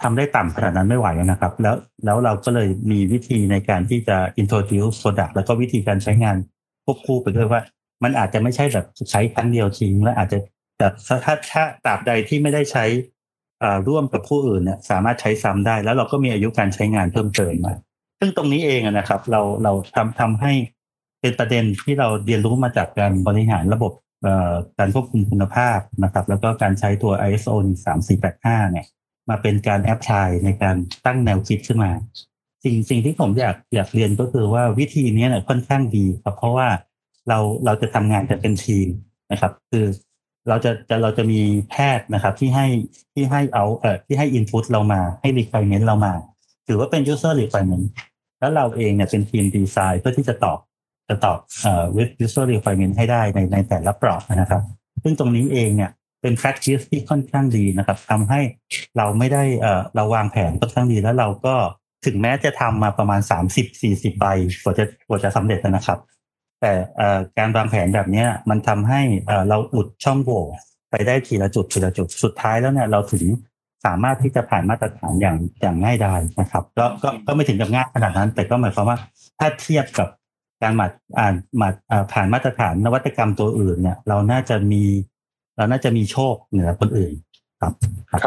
ทำได้ต่ำขนาดนั้นไม่ไหวนะครับ แล้วแล้วเราก็เลยมีวิธีในการที่จะ introduce product แล้วก็วิธีการใช้งานควบคู่ไปด้วยว่า มันอาจจะไม่ใช่แบบใช้ครั้งเดียวทิ้งและอาจจะแบบถ้าถ้าตราบใดที่ไม่ได้ใช้ร่วมกับผู้อื่นเนี่ยสามารถใช้ซ้ำได้ แล้วเราก็มีอายุการใช้งานเพิ่มเติมมา ซึ่งตรงนี้เองนะครับ เราเราทำทำให้เป็นประเด็นที่เราเรียนรู้มาจากการบริหารระบบการควบคุมคุณภาพนะครับ แล้วก็การใช้ตัว ISO 3485 เนี่ย มาเป็นการแอปพลายในการตั้งแนวคิดขึ้นมา สิ่งสิ่งที่ผมอยากอยากเรียนก็คือว่าวิธีนี้เนี่ยค่อนข้างดีครับเพราะว่า เราเราจะทำงานกันเป็นทีมนะครับ คือเราจะจะเราจะมีแพทย์นะครับ ที่ให้ที่ให้เอาเอ่อที่ให้อินพุตเรามาให้ requirement เรามา ถือว่าเป็น user requirement แล้วเราเองเนี่ยเป็นทีมดีไซน์เพื่อที่จะตอบจะตอบเอ่อ with user requirement ให้ได้ในในแต่ละปลอกนะครับ ซึ่งตรงนี้เองเนี่ยเป็น practice ที่ค่อนข้างดีนะครับทำให้เราไม่ได้เอ่อเราวางแผนค่อนข้างดีแล้วเราก็ถึงแม้จะทำมาประมาณสามสิบสี่สิบใบกว่าจะกว่าจะสำเร็จนะครับ แต่การวางแผนแบบนี้มันทำให้เราอุดช่องโหว่ไปได้ทีละจุดทีละจุดสุดท้ายแล้วเนี่ยเราถึงสามารถที่จะผ่านมาตรฐานอย่างอย่างง่ายดายนะครับก็ก็ก็ไม่ถึงกับง่ายขนาดนั้น แต่ก็หมายความว่าถ้าเทียบกับการมาอ่านมาผ่านมาตรฐานนวัตกรรมตัวอื่นเนี่ย เราน่าจะมี เราน่าจะมีโชคเหนือคนอื่นครับ ครับ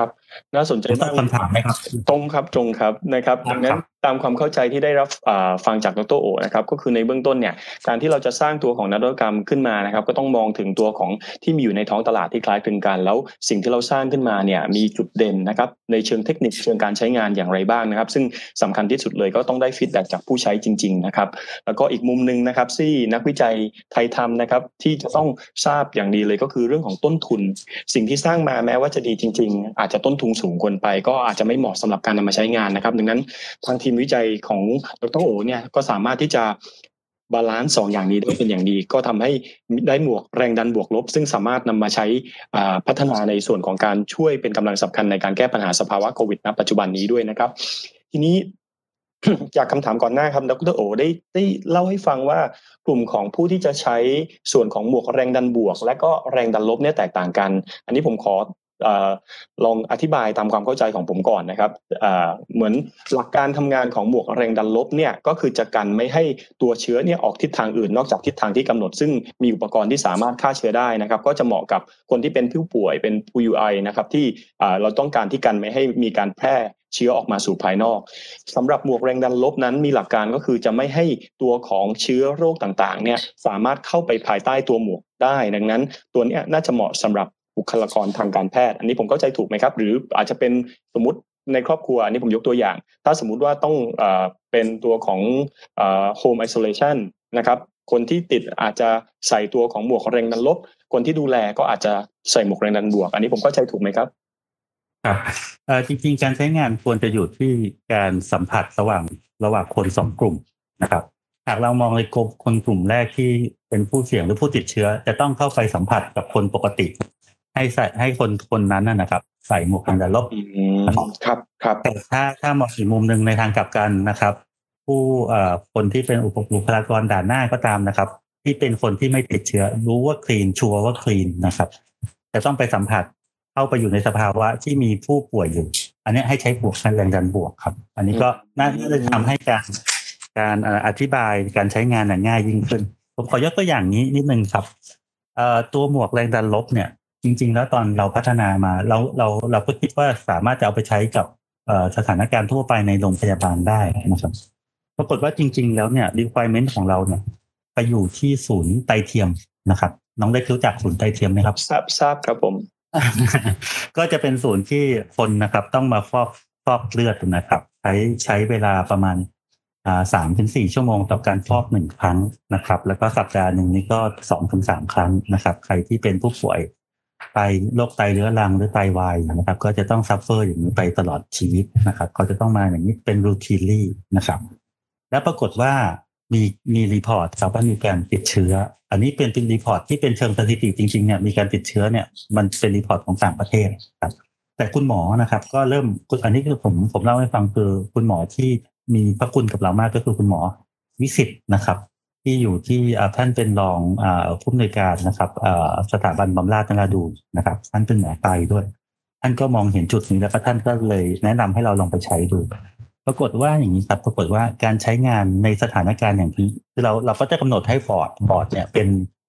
น่าสนใจมากคำถามไหมครับ ตรงครับตรงครับนะครับดังนั้นตามความเข้าใจที่ได้รับฟังจากดรโอนะครับก็คือในเบื้องต้นเนี่ยการที่เราจะสร้างตัวของนวัตกรรมขึ้นมานะครับ ก็ต้องมองถึงตัวของที่มีอยู่ในท้องตลาดที่คล้ายคลึงกัน แล้วสิ่งที่เราสร้างขึ้นมาเนี่ยมีจุดเด่นนะครับในเชิงเทคนิคเชิงการใช้งานอย่างไรบ้างนะครับ ซึ่งสำคัญที่สุดเลยก็ต้องได้ feedback จากผู้ใช้จริง ๆ นะครับ แล้วก็อีกมุมหนึ่งนะครับที่นักวิจัยไทยทำนะครับ ที่จะต้องทราบอย่างดีเลยก็คือเรื่องของต้นทุน สิ่งที่สร้างมาแม้ว่าจะดีจริง ๆ อาจจะต้นทุนสูงเกินไป ก็อาจจะไม่เหมาะสำหรับการนำมาใช้งานนะครับ ดังนั้นทางทีมวิจัยของดรโอเนี่ยก็สามารถที่จะ balance สองอย่างนี้ได้เป็นอย่างดี ก็ทำให้ได้หมวกแรงดันบวกลบ ซึ่งสามารถนำมาใช้พัฒนาในส่วนของการช่วยเป็นกำลังสำคัญในการแก้ปัญหาสภาวะโควิดณปัจจุบันนี้ด้วยนะครับ ทีนี้จากคำถามก่อนหน้าครับดรโอได้ได้เล่าให้ฟังว่ากลุ่มของผู้ที่จะใช้ส่วนของหมวกแรงดันบวก และก็แรงดันลบเนี่ยแตกต่างกัน อันนี้ผมขอ ลองอธิบายตามความเข้าใจของผมก่อนนะครับเหมือนหลักการทำงานของหมวกแรงดันลบเนี่ยก็คือจะกันไม่ให้ตัวเชื้อเนี่ยออกทิศทางอื่น นอกจากทิศทางที่กำหนด ซึ่งมีอุปกรณ์ที่สามารถฆ่าเชื้อได้นะครับ ก็จะเหมาะกับคนที่เป็นผู้ป่วยเป็นผู้ยูไอนะครับที่เราต้องการที่กันไม่ให้มีการแพร่เชื้อออกมาสู่ภายนอกสำหรับหมวกแรงดันลบนั้นมีหลักการก็คือจะไม่ให้ตัวของเชื้อโรคต่างๆเนี่ยสามารถเข้าไปภายใต้ตัวหมวกได้ ดังนั้นตัวนี้น่าจะเหมาะสำหรับ บุคลากรทางการแพทย์ อันนี้ผมเข้าใจถูกไหมครับ หรืออาจจะเป็นสมมติในครอบครัวอันนี้ผมยกตัวอย่าง ถ้าสมมุติว่าต้องเป็นตัวของ home isolation นะครับคนที่ติดอาจจะใส่ตัวของหมวกแรงดันลบ คนที่ดูแลก็อาจจะใส่หมวกแรงดันบวก อันนี้ผมเข้าใจถูกไหมครับครับจริง ๆ การใช้งานควรจะอยู่ที่การสัมผัสระหว่างระหว่างคนสองกลุ่มนะครับหากเรามองในกลุ่มคนกลุ่มแรกที่เป็นผู้เสี่ยงหรือผู้ติดเชื้อ จะต้องเข้าไปสัมผัสกับคนปกติ ให้ใส่ให้คนคนนั้นนะครับ ใส่หมวกกันแดดลบครับครับแต่ถ้าถ้ามองอีกมุมหนึ่งในทางกลับกันนะครับ ผู้เอ่อคนที่เป็นอุปกรากรด่านหน้าก็ตามนะครับ ที่เป็นคนที่ไม่ติดเชื้อ รู้ว่าคลีนชัวร์ว่าคลีนนะครับจะต้องไปสัมผัสเข้าไปอยู่ในสภาวะที่มีผู้ป่วยอยู่ อันนี้ให้ใช้บวกแรงดันบวกครับ อันนี้ก็น่าจะทำให้การการอธิบายการใช้งานง่ายยิ่งขึ้น ผมขอยกตัวอย่างนี้นิดนึงครับตัวหมวกแรงดันลบเนี่ย จริง ๆ แล้วตอนเราพัฒนามาเราเราเราก็คิดว่าสามารถจะเอาไปใช้กับสถานการณ์ทั่วไปในโรงพยาบาลได้นะครับปรากฏว่าจริง ๆ แล้วเนี่ย requirement ของเราเนี่ย ไปอยู่ที่ศูนย์ไตเทียมนะครับ น้องได้รู้จักศูนย์ไตเทียมไหมครับ ทราบทราบครับผม ก็จะเป็นศูนย์ที่คนนะครับ ต้องมาฟอกฟอกเลือดนะครับ ใช้ใช้เวลาประมาณสามถึงสี่ชั่วโมงต่อการฟอกหนึ่งครั้งนะครับ แล้วก็สัปดาห์หนึ่งนี่ก็สองถึงสามครั้งนะครับ ใครที่เป็นผู้ป่วย ไตโรคไตเรื้อรังหรือไตวายนะครับ ก็จะต้อง suffer อย่างนี้ไปตลอดชีวิตนะครับ เขาจะต้องมาอย่างนี้เป็น routinely นะครับ แล้วปรากฏว่ามีมี report ครับว่ามีการติดเชื้อ อันนี้เป็นเป็น report ที่เป็นเชิงสถิติจริงๆเนี่ยมีการติดเชื้อเนี่ยมันเป็น report ของต่างประเทศครับแต่คุณหมอนะครับ ก็เริ่มอันนี้คือผมผมเล่าให้ฟังคือคุณหมอที่มีพระคุณกับเรามากก็คือคุณหมอวิสิตนะครับ ที่อยู่ที่ท่านเป็นรองผู้อำนวยการนะครับสถาบันบำราศนราดูนะครับ ท่านเป็นหมอไตด้วย ท่านก็มองเห็นจุดนี้แล้วก็ท่านก็เลยแนะนำให้เราลองไปใช้ดู ปรากฏว่าอย่างนี้ครับปรากฏว่าการใช้งานในสถานการณ์อย่างนี้คือเราเราก็จะกำหนดให้บอร์ดบอร์ดเนี่ยเป็น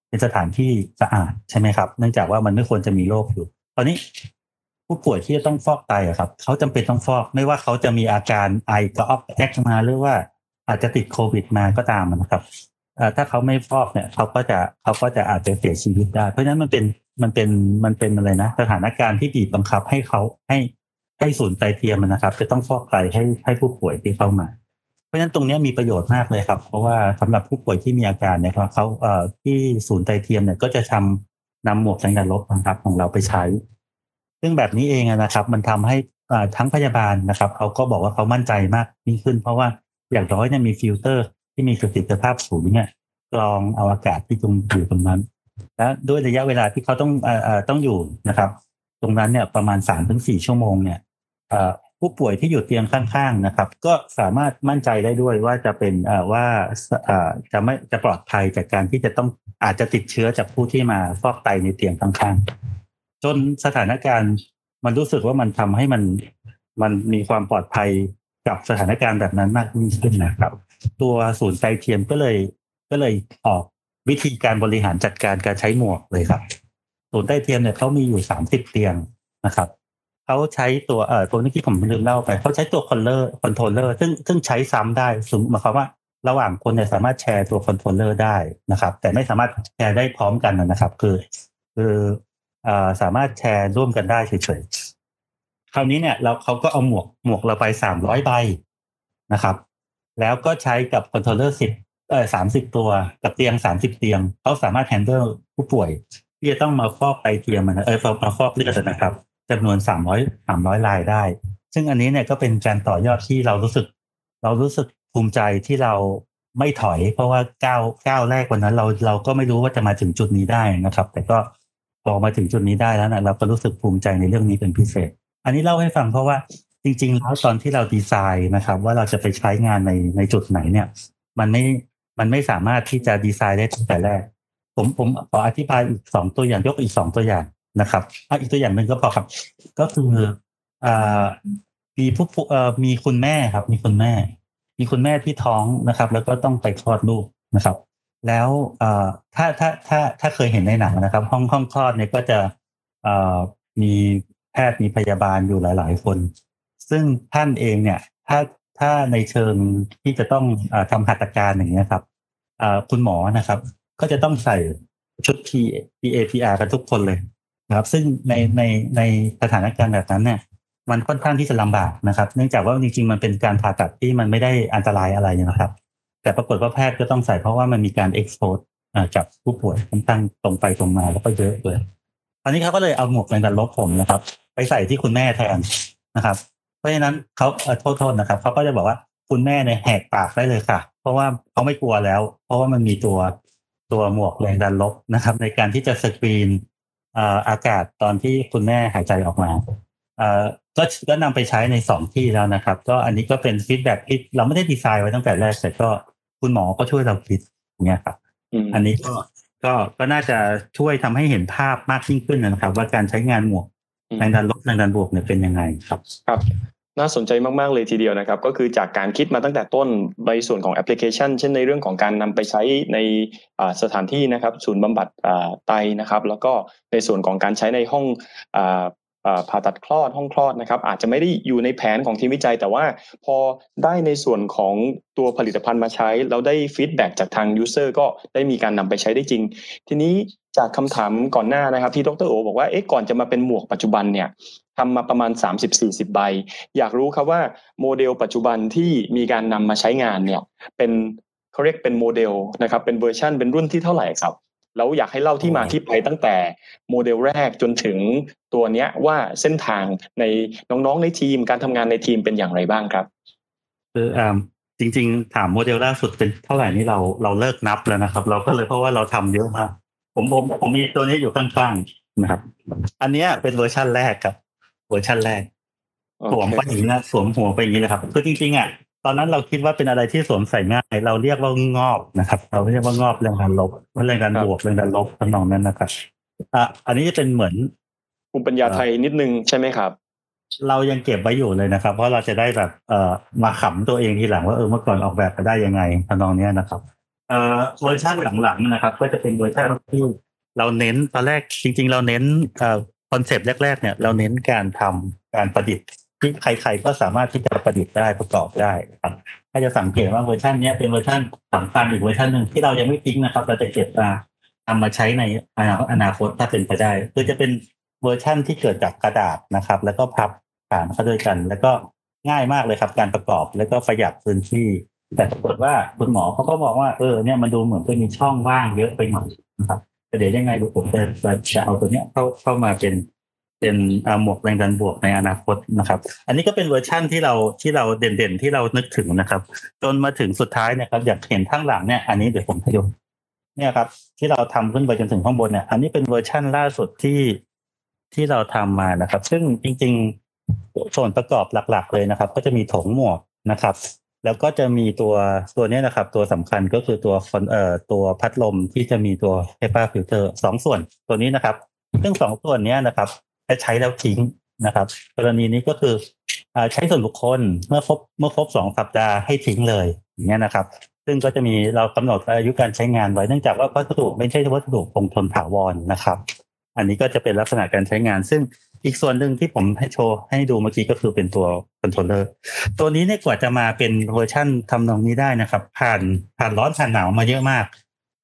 เป็นสถานที่สะอาดใช่ไหมครับ เนื่องจากว่ามันไม่ควรจะมีโรคอยู่ ตอนนี้ผู้ป่วยที่จะต้องฟอกไตอะครับเขาจำเป็นต้องฟอกไม่ว่าเขาจะมีอาการไอกระออกแอกมาหรือว่าอาจจะติดโควิดมาก็ตามนะครับ ถ้าเขาไม่ฟอกเนี่ยเขาก็จะเขาก็จะอาจจะเสียชีวิตได้ เพราะฉะนั้นมันเป็นมันเป็นมันเป็นอะไรนะ สถานการณ์ที่บีบบังคับให้เขาให้ให้ศูนย์ไตเทียมนะครับ จะต้องฟอกไตให้ให้ผู้ป่วยที่เข้ามา เพราะฉะนั้นตรงนี้มีประโยชน์มากเลยครับ เพราะว่าสำหรับผู้ป่วยที่มีอาการเนี่ยเขาเอ่อที่ศูนย์ไตเทียมเนี่ยก็จะทำนำหมวกสงแดดลบนะครับของเราไปใช้ ซึ่งแบบนี้เองนะครับ มันทำให้ทั้งพยาบาลนะครับเขาก็บอกว่าเขามั่นใจมากยิ่งขึ้น เพราะว่าอย่างน้อยเนี่ยมีฟิลเตอร์ ที่มีประสิทธิภาพสูงเนี่ยกรองเอาอากาศที่ตรงอยู่ตรงนั้น และด้วยระยะเวลาที่เขาต้องเอ่อต้องอยู่นะครับ ตรงนั้นเนี่ยประมาณสามถึงสี่ชั่วโมงเนี่ยผู้ป่วยที่อยู่เตียงข้างๆนะครับ ก็สามารถมั่นใจได้ด้วยว่าจะเป็นเอ่อว่าเอ่อจะไม่จะปลอดภัยจากการที่จะต้องอาจจะติดเชื้อจากผู้ที่มาฟอกไตในเตียงข้างๆ จนสถานการณ์มันรู้สึกว่ามันทำให้มันมันมีความปลอดภัยกับสถานการณ์แบบนั้นมากยิ่งขึ้นนะครับ ตัวศูนย์ไตเทียมก็เลย ก็เลยออกวิธีการบริหารจัดการการใช้หมวกเลยครับ ศูนย์ไตเทียมเนี่ยเขามีอยู่สามสิบเตียงนะครับเขาใช้ตัวเอ่อตัวนี้ที่ผมลืมเล่าไปเขาใช้ตัว controller controller ซึ่งซึ่งใช้ซ้ำได้สมมติหมายความว่า ระหว่างคนเนี่ยสามารถแชร์ตัว controller ได้นะครับ แต่ไม่สามารถแชร์ได้พร้อมกันนะครับ คือ คือเอ่อสามารถแชร์ร่วมกันได้เฉยๆคราวนี้เนี่ยเราเขาก็เอาหมวกหมวกเราไปสามร้อยใบนะครับ แล้วก็ใช้กับ controller สิบเออสามสิบตัวกับเตียงสามสิบเตียงเขาสามารถ handle ผู้ป่วย ที่จะต้องมาฟอกไตเทียมนะเออมาฟอกเลือดนะครับจำนวนสามร้อยสามร้อยรายได้ ซึ่งอันนี้เนี่ยก็เป็นการต่อยอดที่เรารู้สึก เรารู้สึกภูมิใจที่เราไม่ถอย เพราะว่าก้าวก้าวแรกวันนั้น เราเราก็ไม่รู้ว่าจะมาถึงจุดนี้ได้นะครับ แต่ก็พอมาถึงจุดนี้ได้แล้วนะเราก็รู้สึกภูมิใจในเรื่องนี้เป็นพิเศษ อันนี้เล่าให้ฟังเพราะว่า จริง ๆ แล้วตอนที่เราดีไซน์นะครับ ว่าเราจะไปใช้งานในในจุดไหนเนี่ย มันไม่มันไม่สามารถที่จะดีไซน์ได้ตั้งแต่แรก ผมผมขออธิบายอีกสองตัวอย่างยกอีกสองตัวอย่างนะครับอะอีกตัวอย่างหนึ่งก็พอครับ ก็คืออ่ามีผู้เอ่อมีคุณแม่ครับ มีคุณแม่ มีคุณแม่ที่ท้องนะครับ แล้วก็ต้องไปคลอดลูกนะครับ แล้วเอ่อถ้าถ้าถ้าถ้าเคยเห็นในหนังนะครับ ห้องห้องคลอดเนี่ยก็จะเอ่อมีแพทย์มีพยาบาลอยู่หลาย ๆ คน ซึ่งท่านเองเนี่ย ถ้าถ้าในเชิงที่จะต้องอทำหัตถการอย่างเงี้ยครับคุณหมอนะครับ ก็จะต้องใส่ชุด P A P R กันทุกคนเลยนะครับ ซึ่งในในในสถานการณ์แบบนั้นเนี่ยมันค่อนข้างที่จะลำบากนะครับ เนื่องจากว่าจริงๆมันเป็นการผ่าตัดที่มันไม่ได้อันตรายอะไรนะครับ แต่ปรากฏว่าแพทย์ก็ต้องใส่เพราะว่ามันมีการเอ็กซ์โพสกับผู้ป่วยค่อนข้างตรงไปตรงมาแล้วก็เยอะเลยตอนนี้เขาก็เลยเอาหมวกแรงดันลบผมนะครับ ไปใส่ที่คุณแม่แทนนะครับ เพราะฉะนั้นเขาโทษโทษนะครับเขาก็จะบอกว่าคุณแม่เนี่ยแหกปากได้เลยค่ะ เพราะว่าเขาไม่กลัวแล้ว เพราะว่ามันมีตัวตัวหมวกแรงดันลบนะครับ ในการที่จะสกรีนอากาศตอนที่คุณแม่หายใจออกมาก็ก็นำไปใช้ในสองที่แล้วนะครับ ก็อันนี้ก็เป็น feedback ที่เราไม่ได้ดีไซน์ไว้ตั้งแต่แรกแต่ก็คุณหมอก็ช่วยเราคิดอย่างเงี้ยครับอันนี้ก็ก็ก็น่าจะช่วยทำให้เห็นภาพมากยิ่งขึ้นนะครับ ว่าการใช้งานหมวกแรงดันลบแรงดันบวกเนี่ยเป็นยังไงครับ ครับ น่าสนใจมาก ๆ เลยทีเดียวนะครับ ก็คือจากการคิดมาตั้งแต่ต้นในส่วนของแอปพลิเคชัน เช่นในเรื่องของการนำไปใช้ในสถานที่นะครับ ศูนย์บำบัดไตนะครับ แล้วก็ในส่วนของการใช้ในห้อง ผ่าตัดคลอดห้องคลอดนะครับ อาจจะไม่ได้อยู่ในแผนของทีมวิจัย แต่ว่าพอได้ในส่วนของตัวผลิตภัณฑ์มาใช้ แล้วได้ feedback จากทาง user ก็ได้มีการนำไปใช้ได้จริง ทีนี้จากคำถามก่อนหน้านะครับ ที่ดรโอบอกว่าเอ๊ะก่อนจะมาเป็นหมวกปัจจุบันเนี่ยทำมาประมาณ 30-40 ใบ อยากรู้ครับว่าโมเดลปัจจุบันที่มีการนำมาใช้งานเนี่ยเป็นเขาเรียกเป็นโมเดลนะครับเป็นเวอร์ชันเป็นรุ่นที่เท่าไหร่ครับ แล้วอยากให้เล่าที่มาที่ไปตั้งแต่โมเดลแรกจนถึงตัวเนี้ยว่าเส้นทางในน้องๆในทีมการทำงานในทีมเป็นอย่างไรบ้างครับคืออ่าจริง ๆ ถามโมเดลล่าสุดเป็นเท่าไหร่นี่เราเราเลิกนับแล้วนะครับ เราก็เลยเพราะว่าเราทำเยอะมากผมผมผมมีตัวนี้อยู่ข้างๆนะครับ อันนี้เป็นเวอร์ชั่นแรกครับ เวอร์ชั่นแรกสวมไปอย่างนี้นะสวมหัวไปอย่างนี้เลยครับคือจริงๆอะ ตอนนั้นเราคิดว่าเป็นอะไรที่สวมใส่ง่าย เราเรียกว่างอบนะครับ เราเรียกว่างอบแรงดันลบแรงดันบวกแรงดันลบทำนองนั้นนะครับอะอันนี้จะเป็นเหมือนภูมิปัญญาไทยนิดนึงใช่ไหมครับ เรายังเก็บไว้อยู่เลยนะครับ เพราะเราจะได้แบบเอ่อมาขำตัวเองทีหลังว่าเออเมื่อก่อนออกแบบไปได้ยังไงทำนองนี้นะครับเอ่อเวอร์ชันหลังๆนะครับ ก็จะเป็นเวอร์ชันที่เราเน้นตอนแรกจริง ๆ เราเน้นเอ่อ concept แรก ๆ เนี่ย เราเน้นการทำการประดิษฐ์ ที่ใครๆก็สามารถที่จะประดิษฐ์ได้ประกอบได้ครับถ้าจะสังเกตว่าเวอร์ชันนี้เป็นเวอร์ชันสำคัญอีกเวอร์ชันหนึ่งที่เรายังไม่ทิ้งนะครับ เราจะเก็บมาทำมาใช้ในอนาคตถ้าเป็นไปได้คือจะเป็นเวอร์ชั่นที่เกิดจากกระดาษนะครับ แล้วก็พับผ่านเข้าด้วยกัน แล้วก็ง่ายมากเลยครับ การประกอบแล้วก็ประหยัดพื้นที่ แต่ปรากฏว่าคุณหมอเขาก็บอกว่าเออเนี่ยมันดูเหมือนจะมีช่องว่างเยอะไปหน่อยนะครับแต่เดี๋ยวยังไงดูผมจะจะเอาตัวเนี้ยเข้าเข้ามาเป็น เป็นหมวกแรงดันบวกในอนาคตนะครับ อันนี้ก็เป็นเวอร์ชั่นที่เราที่เราเด่นๆที่เรานึกถึงนะครับ จนมาถึงสุดท้ายเนี่ยครับอยากเห็นข้างหลังเนี่ยอันนี้เดี๋ยวผมพยมเนี่ยครับ ที่เราทำขึ้นไปจนถึงข้างบนเนี่ย อันนี้เป็นเวอร์ชั่นล่าสุดที่ที่เราทำมานะครับ ซึ่งจริง ๆ ส่วนประกอบหลัก ๆ เลยนะครับ ก็จะมีถงหมวกนะครับ แล้วก็จะมีตัวตัวนี้นะครับ ตัวสำคัญก็คือตัวเอ่อตัวพัดลมที่จะมีตัว HEPA filter สองส่วนตัวนี้นะครับ ซึ่งสองส่วนนี้นะครับ ใช้แล้วทิ้งนะครับ กรณีนี้ก็คือใช้ส่วนบุคคลเมื่อครบเมื่อครบสองสัปดาห์ให้ทิ้งเลยอย่างเงี้ยนะครับ ซึ่งก็จะมีเรากำหนดอายุการใช้งานไว้เนื่องจากว่าวัสดุไม่ใช่วัสดุคงทนถาวรนะครับ อันนี้ก็จะเป็นลักษณะการใช้งาน ซึ่งอีกส่วนหนึ่งที่ผมให้โชว์ให้ดูเมื่อกี้ก็คือเป็นตัว controller ตัวนี้เนี่ยกว่าจะมาเป็นเวอร์ชั่นทำนองนี้ได้นะครับ ผ่านผ่านร้อนผ่านหนาวมาเยอะมาก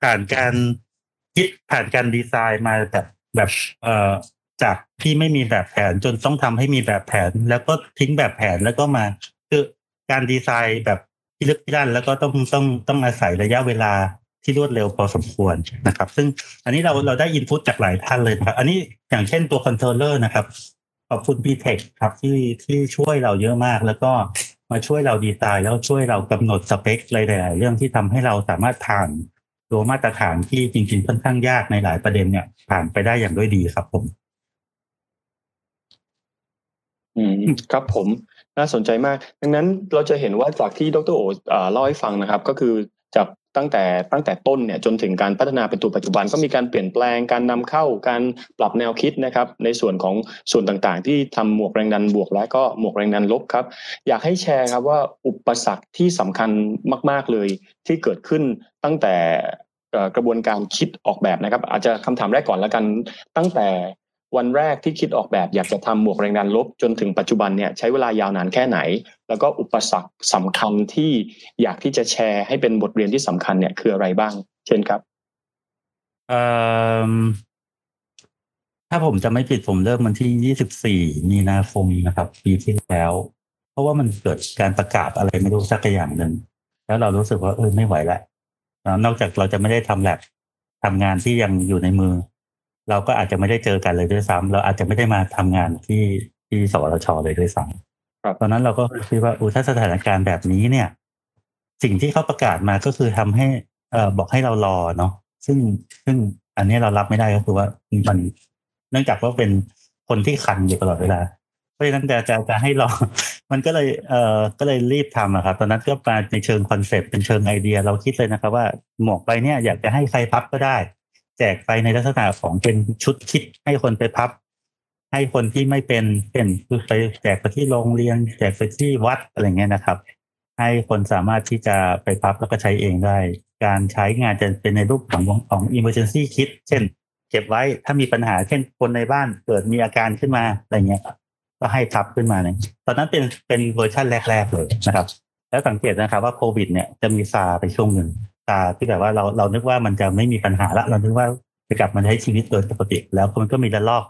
ผ่านการคิดผ่านการดีไซน์มาแบบแบบเอ่อ จากที่ไม่มีแบบแผนจนต้องทำให้มีแบบแผน แล้วก็ทิ้งแบบแผนแล้วก็มาคือการดีไซน์แบบที่ลึกที่ด้านแล้วก็ต้องต้องต้องอาศัยระยะเวลาที่รวดเร็วพอสมควรนะครับ ซึ่งอันนี้เราเราได้ input จากหลายท่านเลยครับ อันนี้อย่างเช่นตัว controller นะครับขอบคุณพีเทคครับที่ที่ช่วยเราเยอะมาก แล้วก็มาช่วยเราดีไซน์แล้วช่วยเรากำหนดสเปคหลายๆเรื่องที่ทำให้เราสามารถผ่านตัวมาตรฐานที่จริงๆค่อนข้างยากในหลายประเด็นเนี่ยผ่านไปได้อย่างด้วยดีครับผม อืม ครับผมน่าสนใจมาก ดังนั้นเราจะเห็นว่าจากที่ดรโอเล่าให้ฟังนะครับ ก็คือจากตั้งแต่ตั้งแต่ต้นเนี่ยจนถึงการพัฒนาเป็นตัวปัจจุบันก็มีการเปลี่ยนแปลงการนำเข้าการปรับแนวคิดนะครับ ในส่วนของส่วนต่างๆ ที่ทำหมวกแรงดันบวกและก็หมวกแรงดันลบครับ อยากให้แชร์ครับว่าอุปสรรคที่สำคัญมาก ๆเลยที่เกิดขึ้นตั้งแต่กระบวนการคิดออกแบบนะครับ อาจจะคำถามแรกก่อนแล้วกันตั้งแต่ วันแรกที่คิดออกแบบอยากจะทำหมวกแรงดันลบจนถึงปัจจุบันเนี่ยใช้เวลายาวนานแค่ไหน แล้วก็อุปสรรคสำคัญที่อยากที่จะแชร์ให้เป็นบทเรียนที่สำคัญเนี่ยคืออะไรบ้าง เช่นครับถ้าผมจะไม่ผิดผมเริ่มมันที่ยี่สิบสี่มีนาคมนะครับ ปีที่แล้ว เพราะว่ามันเกิดการประกาศอะไรไม่รู้สักอย่างหนึ่งแล้วเรารู้สึกว่าเออไม่ไหวแล้วนอกจากเราจะไม่ได้ทำแลบทำงานที่ยังอยู่ในมือ เราก็อาจจะไม่ได้เจอกันเลยด้วยซ้ำเราอาจจะไม่ได้มาทำงานที่ที่สวทชเลยด้วยซ้ำตอนนั้นเราก็คิดว่าอุถ้าสถานการณ์แบบนี้เนี่ย สิ่งที่เขาประกาศมาก็คือทำให้ เอ่อบอกให้เรารอเนาะซึ่งซึ่งอันนี้เรารับไม่ได้ก็คือว่ามันเนื่องจากว่าเป็นคนที่คันอยู่ตลอดเวลาเพราะฉะนั้นจะจะจะให้รอมันก็เลยเอ่อก็เลยรีบทำอะครับ ตอนนั้นก็มาในเชิง concept เป็นเชิงไอเดีย เราคิดเลยนะครับว่าหมวกไปเนี่ยอยากจะให้ใครพับก็ได้ แจกไปในลักษณะของเป็นชุดคิดให้คนไปพับ ให้คนที่ไม่เป็นเป็นคือไปแจกไปที่โรงเรียน แจกไปที่วัดอะไรเงี้ยนะครับ ให้คนสามารถที่จะไปพับแล้วก็ใช้เองได้ การใช้งานจะเป็นในรูปของของ emergency kit เช่น เก็บไว้ถ้ามีปัญหาเช่นคนในบ้านเกิดมีอาการขึ้นมาอะไรเงี้ยก็ให้พับขึ้นมาเนี่ยตอนนั้นเป็นเป็นเวอร์ชันแรก ๆ เลยนะครับ แล้วสังเกตนะครับว่าโควิดเนี่ยจะมีซาไปช่วงหนึ่ง ตาที่แบบว่าเราเรานึกว่ามันจะไม่มีปัญหาละ เรานึกว่าจะกลับมาใช้ชีวิตโดยปกติ แล้วมันก็มีระลอก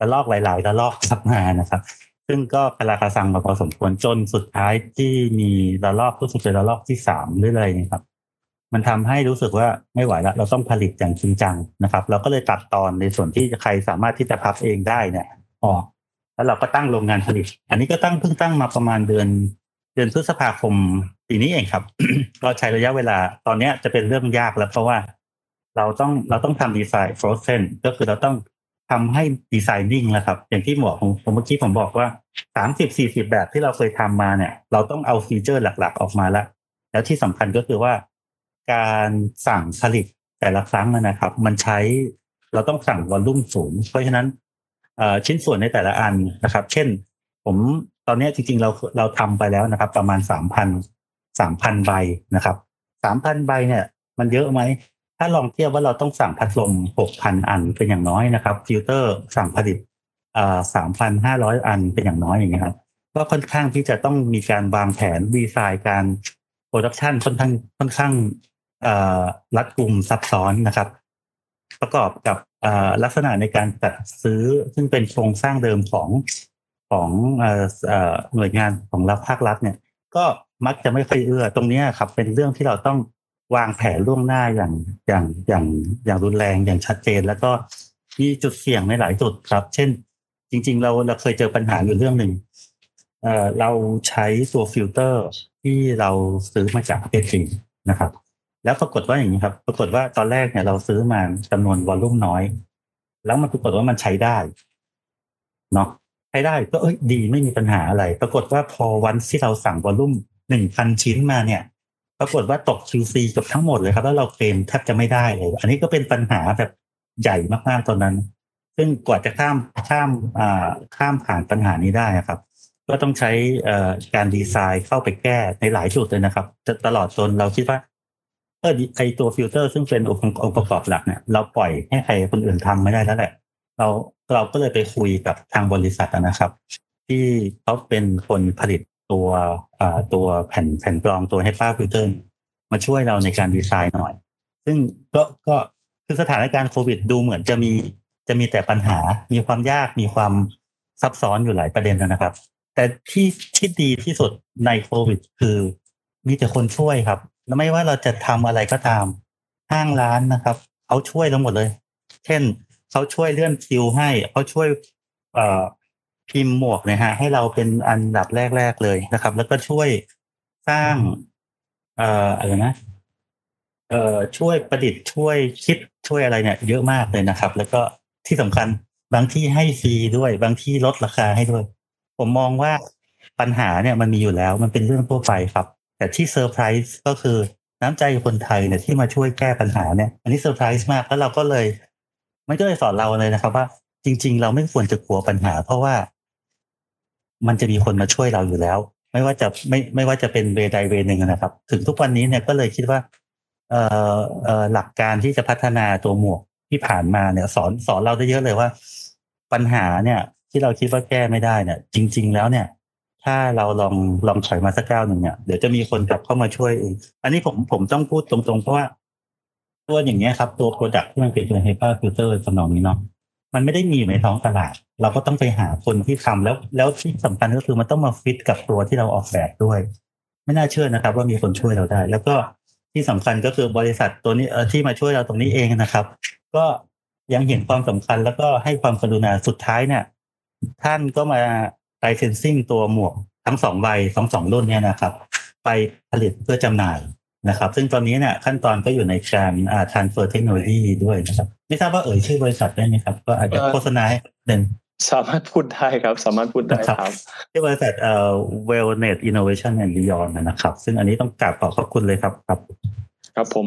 ระลอกหลายๆระลอกซับมานะครับ ซึ่งก็กระคาซังมาพอสมควรจนสุดท้ายที่มีระลอกรู้สึกเป็นระลอกที่สามหรืออะไรนะครับ มันทำให้รู้สึกว่าไม่ไหวแล้วเราต้องผลิตอย่างจริงจังนะครับ เราก็เลยตัดตอนในส่วนที่ใครสามารถที่จะพับเองได้เนี่ยออกแล้วเราก็ตั้งโรงงานผลิต อันนี้ก็ตั้งเพิ่งตั้งมาประมาณเดือน เดือนพฤษภาคมปีนี้เองครับก็ใช้ระยะเวลาตอนนี้จะเป็นเรื่องยากแล้ว เพราะว่าเราต้องเราต้องทำ design frozen ก็คือเราต้องทำให้ดีไซนิ่งแล้วครับ อย่างที่บอกผมเมื่อกี้ผมบอกว่าสามสิบสี่สิบแบบที่เราเคยทำมาเนี่ย เราต้องเอา feature หลัก ๆ ออกมาแล้ว แล้วที่สำคัญก็คือว่าการสั่งผลิตแต่ละครั้งนะครับ มันใช้เราต้องสั่ง volume สูง เพราะฉะนั้นชิ้นส่วนในแต่ละอันนะครับ เช่น ผม ตอนนี้จริงๆเราเราทำไปแล้วนะครับ ประมาณสามพันสามพันใบนะครับสามพันใบเนี่ย มันเยอะไหม ถ้าลองเทียบว่าเราต้องสั่งพัดลมหกพันอันเป็นอย่างน้อยนะครับฟิลเตอร์สั่งผลิตอ่าสามพันห้าร้อยอันเป็นอย่างน้อยอย่างเงี้ยครับก็ค่อนข้างที่จะต้องมีการวางแผนดีไซน์การ production ค่อนข้างค่อนข้างรัดกุมซับซ้อนนะครับ ประกอบกับลักษณะในการจัดซื้อซึ่งเป็นโครงสร้างเดิมของ ของหน่วยงานของรัฐภาครัฐเนี่ย ก็มักจะไม่ค่อยเอื้อตรงนี้ครับ เป็นเรื่องที่เราต้องวางแผนล่วงหน้าอย่างอย่างอย่างอย่างรุนแรงอย่างชัดเจน แล้วก็มีจุดเสี่ยงในหลายจุดครับ เช่น จริง ๆ เราเราเคยเจอปัญหาอยู่เรื่องหนึ่งเอ่อเราใช้ตัวฟิลเตอร์ที่เราซื้อมาจากเอทีนะครับ แล้วปรากฏว่าอย่างนี้ครับ ปรากฏว่าตอนแรกเนี่ยเราซื้อมาจำนวนวอลลุ่มน้อย แล้วมันปรากฏว่ามันใช้ได้เนาะ ใช้ได้ก็เอ้ยดีไม่มีปัญหาอะไร ปรากฏว่าพอวันที่เราสั่งวอลลุ่มหนึ่งพันชิ้นมาเนี่ย ปรากฏว่าตก QC กับทั้งหมดเลยครับ แล้วเราเคลมแทบจะไม่ได้เลย อันนี้ก็เป็นปัญหาแบบใหญ่มากๆตอนนั้น ซึ่งกว่าจะข้ามข้ามอ่าข้ามผ่านปัญหานี้ได้ครับ ก็ต้องใช้การดีไซน์เข้าไปแก้ในหลายจุดเลยนะครับ ตลอดจนเราคิดว่าเออไอตัวฟิลเตอร์ซึ่งเป็นองค์ประกอบหลักเนี่ยเราปล่อยให้ใครคนอื่นทำไม่ได้แล้วแหละ เราเราก็เลยไปคุยกับทางบริษัทนะครับ ที่เขาเป็นคนผลิตตัวตัวแผ่นแผ่นกรองตัว HEPA filter มาช่วยเราในการดีไซน์หน่อย ซึ่งก็ก็คือสถานการณ์โควิดดูเหมือนจะมีจะมีแต่ปัญหา มีความยากมีความซับซ้อนอยู่หลายประเด็นนะครับ แต่ที่ที่ดีที่สุดในโควิด คือมีแต่คนช่วยครับ แล้วไม่ว่าเราจะทำอะไรก็ตามห้างร้านนะครับเขาช่วยเราหมดเลย เช่น เขาช่วยเลื่อนคิวให้เขาช่วยเอ่อพิมพ์หมวกนะฮะให้เราเป็นอันดับแรกๆเลยนะครับ แล้วก็ช่วยสร้าง เอ่ออะไรนะเอ่อช่วยประดิษฐ์ช่วยคิดช่วยอะไรเนี่ย เยอะมากเลยนะครับ แล้วก็ที่สำคัญบางที่ให้ฟรีด้วย บางที่ลดราคาให้ด้วย ผมมองว่าปัญหาเนี่ยมันมีอยู่แล้ว มันเป็นเรื่องทั่วไปครับ แต่ที่เซอร์ไพรส์ก็คือน้ำใจคนไทยเนี่ยที่มาช่วยแก้ปัญหาเนี่ย อันนี้เซอร์ไพรส์มากแล้วเราก็เลย มันก็เลยสอนเราเลยนะครับ ว่า จริง ๆ เราไม่ควรจะกลัวปัญหา เพราะว่ามันจะมีคนมาช่วยเราอยู่แล้ว ไม่ว่าจะไม่ไม่ว่าจะเป็น way ใด way หนึ่งนะครับ ถึงทุกวันนี้เนี่ยก็เลยคิดว่า เอ่อเอ่อหลักการที่จะพัฒนาตัวหมวกที่ผ่านมาเนี่ย สอนสอนเราได้เยอะเลยว่า ปัญหาเนี่ย ที่เราคิดว่าแก้ไม่ได้เนี่ย จริง ๆ แล้วเนี่ย ถ้าเราลองลองถอยมาสักก้าวหนึ่งเนี่ยเดี๋ยวจะมีคนกลับเข้ามาช่วยเองอันนี้ผมผมต้องพูดตรงๆเพราะว่า ตัวอย่างเงี้ยครับ ตัว product ที่มันเป็นตัว HEPA filter ทำนองนี้เนาะมันไม่ได้มีอยู่ในท้องตลาด เราก็ต้องไปหาคนที่ทำแล้ว แล้วที่สำคัญก็คือมันต้องมาฟิตกับตัวที่เราออกแบบด้วย ไม่น่าเชื่อนะครับ ว่ามีคนช่วยเราได้ แล้วก็ที่สำคัญก็คือบริษัทตัวนี้เออที่มาช่วยเราตรงนี้เองนะครับ ก็ยังเห็นความสำคัญแล้วก็ให้ความกรุณาสุดท้ายเนี่ย ท่านก็มาไลเซนซิ่งตัวหมวกทั้งสองใบสองสองรุ่นเนี่ยนะครับ ไปผลิตเพื่อจำหน่าย นะครับ ซึ่งตอนนี้เนี่ยขั้นตอนก็อยู่ในการอ่า transfer technology ด้วยนะครับ ไม่ทราบว่าเอ่ยชื่อบริษัทได้ไหมครับ ก็อาจจะโฆษณาให้หนึ่งสามารถพูดได้ครับ สามารถพูดได้ครับที่บริษัทเอ่อ Wellnet Innovation and Beyond นะครับ ซึ่งอันนี้ต้องกราบขอขอบคุณเลยครับครับ ครับผม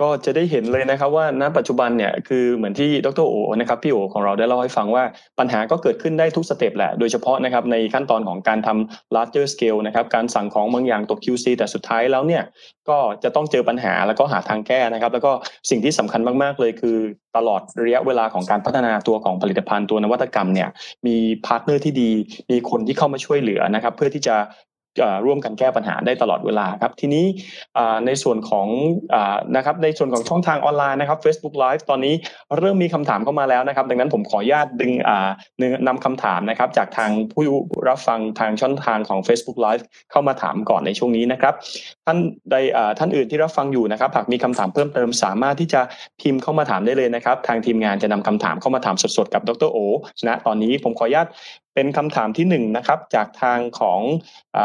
ก็จะได้เห็นเลยนะครับว่าณปัจจุบันเนี่ยคือเหมือนที่ดรโอนะครับพี่โอของเราได้เล่าให้ฟังว่าปัญหาก็เกิดขึ้นได้ทุกสเต็ปแหละโดยเฉพาะนะครับในขั้นตอนของการทำ larger scale นะครับการสั่งของบางอย่างตก QC แต่สุดท้ายแล้วเนี่ยก็จะต้องเจอปัญหาแล้วก็หาทางแก้นะครับ แล้วก็สิ่งที่สำคัญมากๆเลยคือตลอดระยะเวลาของการพัฒนาตัวของผลิตภัณฑ์ตัวนวัตกรรมเนี่ยมี partner ที่ดี มีคนที่เข้ามาช่วยเหลือนะครับ เพื่อที่จะ ร่วมกันแก้ปัญหาได้ตลอดเวลาครับทีนี้ในส่วนของนะครับในส่วนของช่องทางออนไลน์นะครับ Facebook Live ตอนนี้เริ่มมีคำถามเข้ามาแล้วนะครับ ดังนั้นผมขออนุญาตดึงนำคำถามนะครับ จากทางผู้รับฟังทางช่องทางของ Facebook Live เข้ามาถามก่อนในช่วงนี้นะครับ ท่านใดท่านอื่นที่รับฟังอยู่นะครับหากมีคำถามเพิ่มเติมสามารถที่จะพิมพ์เข้ามาถามได้เลยนะครับ ทางทีมงานจะนำคำถามเข้ามาถามสดๆกับดรโอนะตอนนี้ผมขออนุญาต เป็นคำถามที่หนึ่งนะครับ จากทางของอ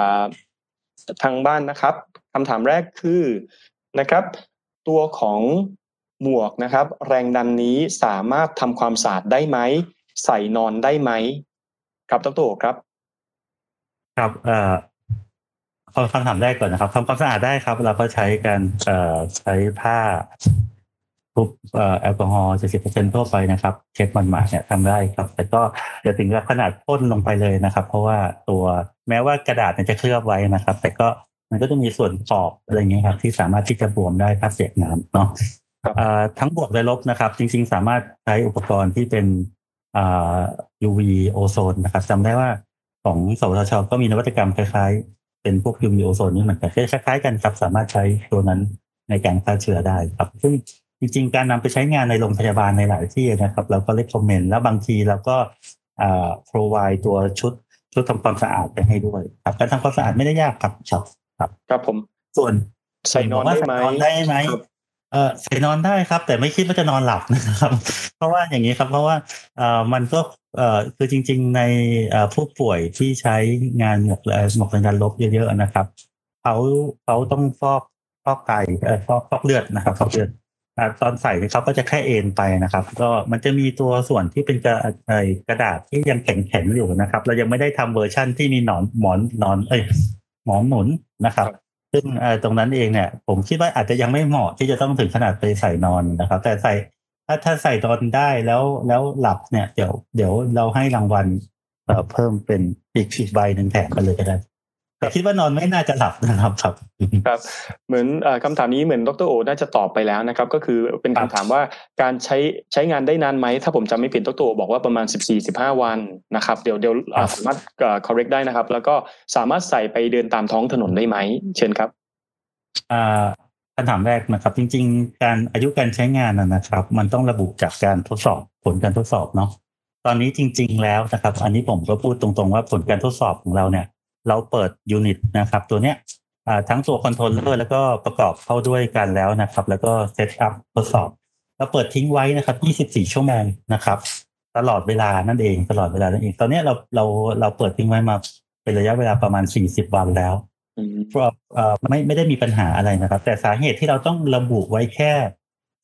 ทางบ้านนะครับคำถามแรกคือนะครับ ตัวของหมวกนะครับ แรงดันนี้สามารถทำความสะอาดได้ไหม ใส่นอนได้ไหม ครับดรครับ ครับเอ่อเอาคำถามแรกก่อนนะครับทำความสะอาดได้ครับ เราก็ใช้การเอ่อใช้ผ้า ทุบแอลกอฮอล์70เปอร์เซ็นทั่วไปนะครับเช็ดมันมาเนี่ยทำได้ครับ แต่ก็อย่าถึงกับขนาดพ่นลงไปเลยนะครับ เพราะว่าตัวแม้ว่ากระดาษมันจะเคลือบไว้นะครับ แต่ก็มันก็จะมีส่วนขอบอะไรเงี้ยครับ ที่สามารถที่จะบวมได้ถ้าเสียน้ำเนาะทั้งบวกและลบนะครับ จริง ๆ สามารถใช้อุปกรณ์ที่เป็น UV โอโซนนะครับจำได้ว่าของสวทชก็มีนวัตกรรมคล้ายๆ เป็นพวก UV โอโซนนี่เหมือนกันคล้ายๆกันครับสามารถใช้ตัวนั้นในการฆ่าเชื้อได้ครับซึ่ง จริงๆ การนำไปใช้งานในโรงพยาบาลในหลายที่นะครับ เราก็เลคคอมเมนต์แล้วบางทีเราก็อ่า provide ตัวชุดชุดทำความสะอาดไปให้ด้วยครับการทำความสะอาดไม่ได้ยากครับครับครับครับผมส่วนใส่นอนได้ไหมได้ไหมเออใส่นอนได้ครับ แต่ไม่คิดว่าจะนอนหลับนะครับ เพราะว่าอย่างนี้ครับ เพราะว่าเอ่อมันก็เอ่อคือจริง ๆ ในเอ่อผู้ป่วยที่ใช้งานหมวกหมวกกันลบเยอะๆนะครับเขาเขาต้องฟอกฟอกไตเอ่อฟอกฟอกเลือดนะครับฟอกเลือด ตอนใส่เขาก็จะแค่เอ็นไปนะครับ ก็มันจะมีตัวส่วนที่เป็นกระกระดาษที่ยังแข็งๆอยู่นะครับ เรายังไม่ได้ทำเวอร์ชั่นที่มีหนอนหมอนหนอนเอ้ยหมอนหนุนนะครับ ซึ่งตรงนั้นเองเนี่ย ผมคิดว่าอาจจะยังไม่เหมาะที่จะต้องถึงขนาดไปใส่นอนนะครับ แต่ใส่ถ้าถ้าใส่นอนได้แล้วแล้วหลับเนี่ย เดี๋ยวเดี๋ยวเราให้รางวัลเพิ่มเป็นอีกอีกใบหนึ่งแถมไปเลยก็ได้ แต่คิดว่านอนไม่น่าจะหลับนะครับครับครับ เหมือนคำถามนี้เหมือนดรโอน่าจะตอบไปแล้วนะครับ ก็คือเป็นคำถามว่าการใช้ใช้งานได้นานไหม ถ้าผมจำไม่ผิดดรโอบอกว่าประมาณ 14-15 วันนะครับ เดี๋ยวเดี๋ยวสามารถ correct ได้นะครับ แล้วก็สามารถใส่ไปเดินตามท้องถนนได้ไหม เช่นครับคำถามแรกนะครับ จริง ๆ การอายุการใช้งานนะครับ มันต้องระบุจากการทดสอบผลการทดสอบเนาะตอนนี้จริง ๆ แล้วนะครับ อันนี้ผมก็พูดตรงๆว่าผลการทดสอบของเราเนี่ย เราเปิด unit นะครับ ตัวเนี้ยทั้งตัว controller แล้วก็ประกอบเข้าด้วยกันแล้วนะครับ แล้วก็ setup ทดสอบเราเปิดทิ้งไว้นะครับ 24 ชั่วโมงนะครับ ตลอดเวลานั่นเองตลอดเวลานั่นเอง ตอนนี้เราเราเราเปิดทิ้งไว้มาเป็นระยะเวลาประมาณ 40 วันแล้วเพราะไม่ไม่ได้มีปัญหาอะไรนะครับ แต่สาเหตุที่เราต้องระบุไว้แค่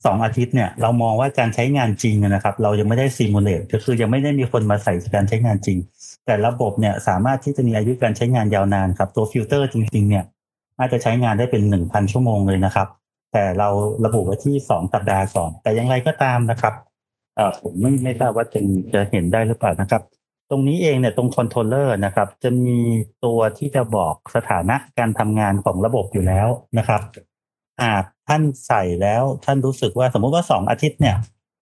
สองอาทิตย์เนี่ยเรามองว่าการใช้งานจริงนะครับ เรายังไม่ได้ simulate ก็คือยังไม่ได้มีคนมาใส่การใช้งานจริง แต่ระบบเนี่ยสามารถที่จะมีอายุการใช้งานยาวนานครับ ตัวฟิลเตอร์จริงๆเนี่ยน่าจะใช้งานได้เป็นหนึ่งพันชั่วโมงเลยนะครับ แต่เราระบุไว้ที่สองสัปดาห์ก่อน แต่อย่างไรก็ตามนะครับเออผมไม่ไม่ทราบว่าจะจะเห็นได้หรือเปล่านะครับ ตรงนี้เองเนี่ยตรงคอนโทรลเลอร์นะครับ จะมีตัวที่จะบอกสถานะการทำงานของระบบอยู่แล้วนะครับ หากท่านใส่แล้วท่านรู้สึกว่าสมมุติว่าสองอาทิตย์เนี่ย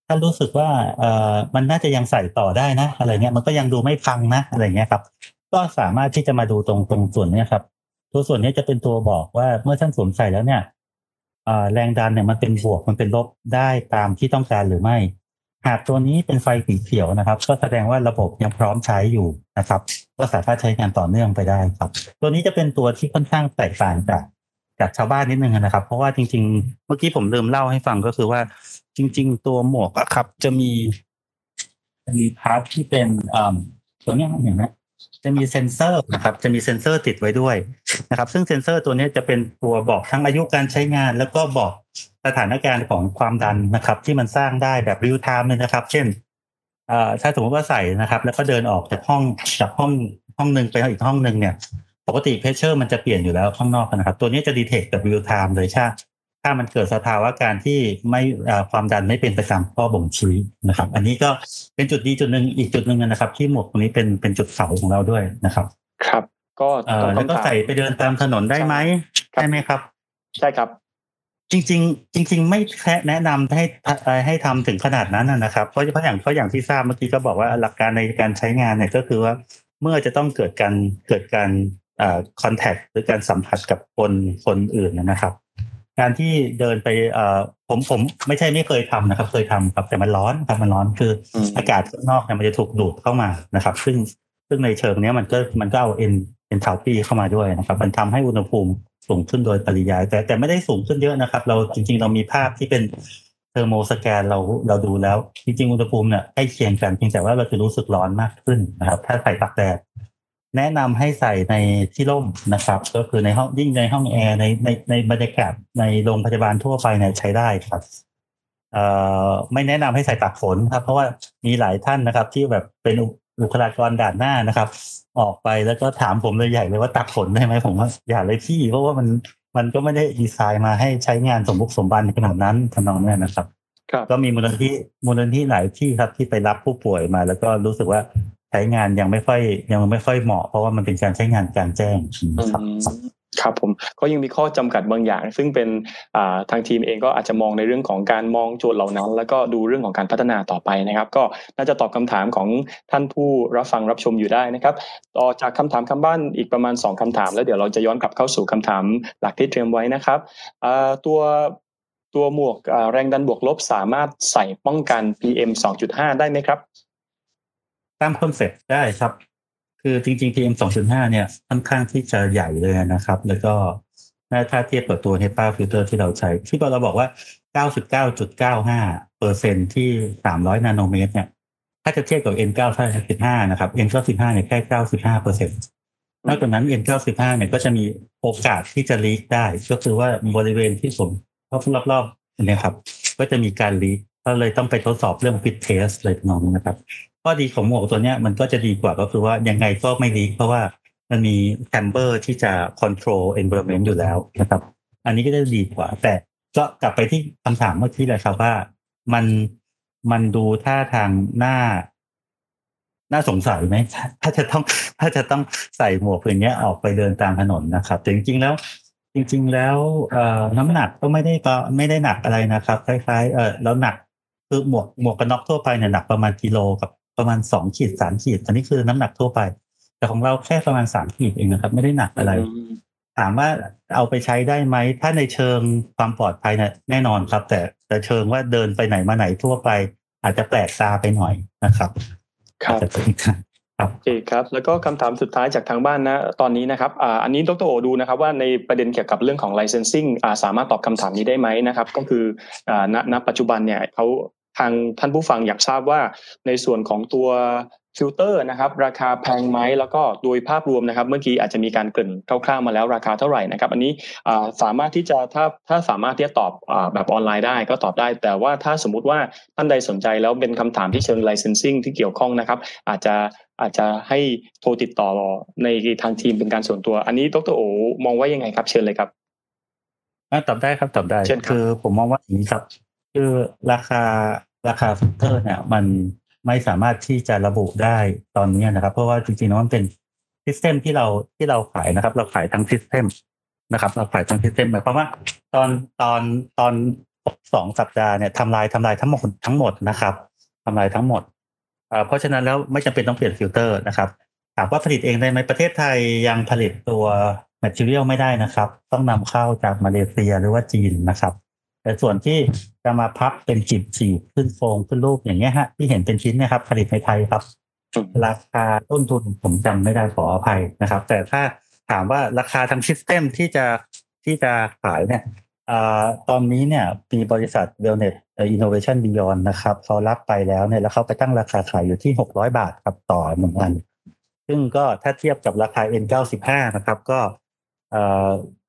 ท่านรู้สึกว่าเอ่อมันน่าจะยังใส่ต่อได้นะอะไรเงี้ยมันก็ยังดูไม่พังนะอะไรเงี้ยครับ ก็สามารถที่จะมาดูตรงตรงส่วนนี้ครับ ตัวส่วนนี้จะเป็นตัวบอกว่าเมื่อท่านสวมใส่แล้วเนี่ยแรงดันเนี่ยมันเป็นบวกมันเป็นลบได้ตามที่ต้องการหรือไม่ หากตัวนี้เป็นไฟสีเขียวนะครับ ก็แสดงว่าระบบยังพร้อมใช้อยู่นะครับ ก็สามารถใช้งานต่อเนื่องไปได้ครับ ตัวนี้จะเป็นตัวที่ค่อนข้างแตกต่างจาก จากชาวบ้านนิดนึงนะครับ เพราะว่าจริง ๆ เมื่อกี้ผมลืมเล่าให้ฟังก็คือว่า จริง ๆ ตัวหมวกอะครับ จะมีมี part ที่เป็นตัวนี้เห็นไหมจะมีเซนเซอร์นะครับ จะมีเซนเซอร์ติดไว้ด้วยนะครับ ซึ่งเซนเซอร์ตัวนี้จะเป็นตัวบอกทั้งอายุการใช้งาน แล้วก็บอกสถานการณ์ของความดันนะครับ ที่มันสร้างได้แบบ real time เลยนะครับ เช่นถ้าสมมติว่าใส่นะครับ แล้วก็เดินออกจากห้องจากห้องห้องหนึ่งไปอีกห้องหนึ่งเนี่ย ปกติ pressure มันจะเปลี่ยนอยู่แล้วข้างนอกนะครับ ตัวนี้จะ detect กับ real time เลยถ้าถ้ามันเกิดสภาวะการที่ไม่ความดันไม่เป็นไปตามข้อบ่งชี้นะครับ อันนี้ก็เป็นจุดดีจุดหนึ่งอีกจุดหนึ่งนะครับ ที่หมวกตรงนี้เป็นเป็นจุดขายของเราด้วยนะครับ ครับ ก็แล้วก็ใส่ไปเดินตามถนนได้ไหมใช่ไหมครับ ใช่ครับจริง ๆ จริง ๆ ไม่แค่แนะนำให้ให้ทำถึงขนาดนั้นนะครับเพราะเพราะอย่างเพราะอย่างที่ทราบเมื่อกี้ก็บอกว่าหลักการในการใช้งานเนี่ยก็คือว่าเมื่อจะต้องเกิดการเกิดการ คอนแทคหรือการสัมผัสกับคนคนอื่นนะครับการที่เดินไปเอ่อผมผมไม่ใช่ไม่เคยทำนะครับ เคยทำครับแต่มันร้อนครับมันร้อนคืออากาศข้างนอกเนี่ยมันจะถูกดูดเข้ามานะครับ ซึ่งซึ่งในเชิงนี้มันก็มันก็เอาเอ็นเอ็นทาวปีเข้ามาด้วยนะครับ มันทำให้อุณหภูมิสูงขึ้นโดยปริยาย แต่แต่ไม่ได้สูงขึ้นเยอะนะครับ เราจริง ๆ เรามีภาพที่เป็นเทอร์โมสแกนเราเราดูแล้ว จริงๆอุณหภูมิเนี่ยใกล้เคียงกันเพียงแต่ว่าเราจะรู้สึกร้อนมากขึ้นนะครับ ถ้าใส่ตักแดด แนะนำให้ใส่ในที่ร่มนะครับ ก็คือในห้องยิ่งในห้องแอร์ในในในบรรยากาศในโรงพยาบาลทั่วไปเนี่ยใช้ได้ครับเอ่อไม่แนะนำให้ใส่ตากฝนครับ เพราะว่ามีหลายท่านนะครับ ที่แบบเป็นบุคลากรด่านหน้านะครับ ออกไปแล้วก็ถามผมเลยใหญ่เลยว่าตากฝนได้ไหมผมว่าอย่าเลยพี่ เพราะว่ามันมันก็ไม่ได้ดีไซน์มาให้ใช้งานสมบุกสมบันขนาดนั้นทำนองนี้นะครับก็มีมูลนิธิมูลนิธิหลายที่ครับที่ไปรับผู้ป่วยมา แล้วก็รู้สึกว่า ใช้งานยังไม่ค่อยยังไม่ค่อยเหมาะ เพราะว่ามันเป็นการใช้งานกลางแจ้งครับครับผมก็ยังมีข้อจำกัดบางอย่าง ซึ่งเป็นทางทีมเองก็อาจจะมองในเรื่องของการมองโจทย์เหล่านั้น แล้วก็ดูเรื่องของการพัฒนาต่อไปนะครับ ก็น่าจะตอบคำถามของท่านผู้รับฟังรับชมอยู่ได้นะครับ ต่อจากคำถามทางบ้านอีกประมาณ 2คำถาม แล้วเดี๋ยวเราจะย้อนกลับเข้าสู่คำถามหลักที่เตรียมไว้นะครับตัวตัวหมวกแรงดันบวกลบสามารถใส่ป้องกัน PM 2.5 ได้ไหมครับ ตาม concept ได้ครับ คือจริงๆ PM 2.5 เนี่ยค่อนข้างที่จะใหญ่เลยนะครับ แล้วก็ถ้าเทียบกับตัว HEPA filter ที่เราใช้ ที่เราบอกว่า 99.95เปอร์เซ็นต์ที่ 300 นาโนเมตร เนี่ย ถ้าจะเทียบกับ N95 นะครับ N95 เนี่ยแค่ 95เปอร์เซ็นต์นอกจากนั้น N95 เนี่ยก็จะมีโอกาสที่จะ leak ได้ ก็คือว่าบริเวณที่ผมรอบๆเนี่ยครับ ก็จะมีการ leak ก็เลยต้องไปทดสอบเรื่อง fit test เลยน้องนะครับ ข้อดีของหมวกตัวเนี้ยมันก็จะดีกว่าก็คือว่ายังไงก็ไม่ leak เพราะว่ามันมี chamber ที่จะ control environment อยู่แล้วนะครับ อันนี้ก็จะดีกว่า แต่ก็กลับไปที่คำถามเมื่อกี้เลยครับว่ามันมันดูท่าทางหน้าน่าสงสัยไหมถ้าจะต้องถ้าจะต้องใส่หมวกอย่างเงี้ยออกไปเดินตามถนนนะครับแต่จริง ๆ แล้ว จริง ๆ แล้วเอ่อน้ำหนักก็ไม่ได้ก็ไม่ได้หนักอะไรนะครับ คล้าย ๆ เออแล้วหนักคือหมวกหมวกกันน็อกทั่วไปเนี่ยหนักประมาณกิโลกับ ประมาณสองขีดสามขีดอันนี้คือน้ำหนักทั่วไป แต่ของเราแค่ประมาณสามขีดเองนะครับ ไม่ได้หนักอะไร ถามว่าเอาไปใช้ได้ไหม ถ้าในเชิงความปลอดภัยเนี่ยแน่นอนครับ แต่แต่เชิงว่าเดินไปไหนมาไหนทั่วไป อาจจะแปลกตาไปหน่อยนะครับครับอาจจะเป็นครับโอเคครับ แล้วก็คำถามสุดท้ายจากทางบ้านนะ ตอนนี้นะครับอ่าอันนี้ดรโอดูนะครับว่าในประเด็นเกี่ยวกับเรื่องของ licensing อ่าสามารถตอบคำถามนี้ได้ไหมนะครับ ก็คืออ่าณณปัจจุบันเนี่ยเขา ทางท่านผู้ฟังอยากทราบว่าในส่วนของตัวฟิลเตอร์นะครับราคาแพงไหมแล้วก็โดยภาพรวมนะครับ เมื่อกี้อาจจะมีการเกริ่นคร่าวๆมาแล้วราคาเท่าไหร่นะครับอันนี้อ่าสามารถที่จะถ้าถ้าสามารถที่จะตอบอาแบบออนไลน์ได้ก็ตอบได้ แต่ว่าถ้าสมมุติว่าท่านใดสนใจแล้วเป็นคำถามที่เชิง licensing ที่เกี่ยวข้องนะครับ อาจจะอาจจะให้โทรติดต่อในทางทีมเป็นการส่วนตัว อันนี้ดรโอมองว่ายังไงครับเชิญเลยครับอะตอบได้ครับตอบได้เช่นครับคือผมมองว่าอย่างนี้ครับ คือราคา ราคาฟิลเตอร์เนี่ยมันไม่สามารถที่จะระบุได้ตอนนี้นะครับ เพราะว่าจริงๆแล้วมันเป็น system ที่เราที่เราขายนะครับ เราขายทั้ง system นะครับ เราขายทั้ง system หมายความว่า ตอนตอนตอนสองสัปดาห์เนี่ยทำลายทำลายทั้งหมดทั้งหมดนะครับทำลายทั้งหมดเอ่อเพราะฉะนั้นแล้วไม่จำเป็นต้องเปลี่ยนฟิลเตอร์นะครับถามว่าผลิตเองได้ไหมประเทศไทยยังผลิตตัว material ไม่ได้นะครับ ต้องนำเข้าจากมาเลเซียหรือว่าจีนนะครับ แต่ส่วนที่จะมาพับเป็นจีบจีบขึ้นโฟมขึ้นรูปอย่างเงี้ยฮะที่เห็นเป็นชิ้นเนะครับ ผลิตในไทยครับ ราคาต้นทุนผมจำไม่ได้ขออภัยนะครับ แต่ถ้าถามว่าราคาทางซิสเต็มที่จะที่จะขายเนี่ยอ่าตอนนี้เนี่ยมีบริษัท Wellness Innovation Beyond นะครับเขารับไปแล้วเนี่ยแล้วเขาไปตั้งราคาขายอยู่ที่ 600 บาทครับต่อหนึ่งอัน ซึ่งก็ถ้าเทียบกับราคา N95 นะครับ ก็เอ่อ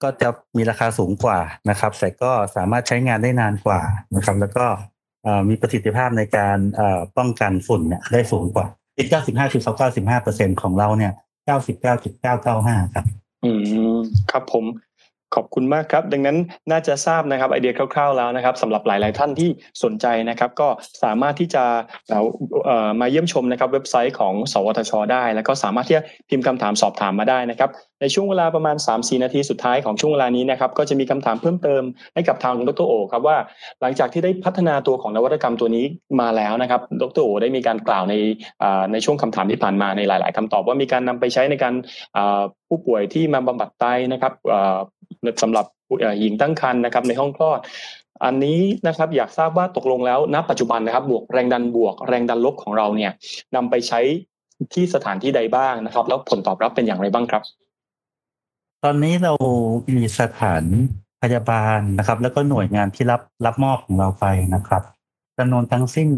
ก็จะมีราคาสูงกว่านะครับ แต่ก็สามารถใช้งานได้นานกว่านะครับ แล้วก็เอ่อมีประสิทธิภาพในการเอ่อป้องกันฝุ่นเนี่ยได้สูงกว่า N95 คือเขา95เปอร์เซ็นของเราเนี่ย99.995ครับ อืมครับผมขอบคุณมากครับ ดังนั้นน่าจะทราบนะครับไอเดียคร่าวๆแล้วนะครับสำหรับหลาย ๆ ท่านที่สนใจนะครับ ก็สามารถที่จะเอ่อมาเยี่ยมชมนะครับ เว็บไซต์ของ สวทช ได้ แล้วก็สามารถที่จะพิมพ์คำถามสอบถามมาได้นะครับ ในช่วงเวลาประมาณ 3-4 นาทีสุดท้ายของช่วงเวลานี้นะครับก็จะมีคำถามเพิ่มเติมให้กับทางดรโอครับว่า หลังจากที่ได้พัฒนาตัวของนวัตกรรมตัวนี้มาแล้วนะครับดรโอได้มีการกล่าวในในช่วงคำถามที่ผ่านมาในหลาย ๆคำตอบว่ามีการนำไปใช้ในการผู้ป่วยที่มาบำบัดไตนะครับอ่าสำหรับหญิงตั้งครรภ์นะครับในห้องคลอดอันนี้นะครับอยากทราบว่าตกลงแล้วณปัจจุบันนะครับบวกแรงดันบวกแรงดันลบของเราเนี่ยนำไปใช้ที่สถานที่ใดบ้างนะครับ แล้วผลตอบรับเป็นอย่างไรบ้างครับ ตอนนี้เรามีสถานพยาบาลนะครับ แล้วก็หน่วยงานที่รับรับมอบของเราไปนะครับจำนวนทั้งสิ้น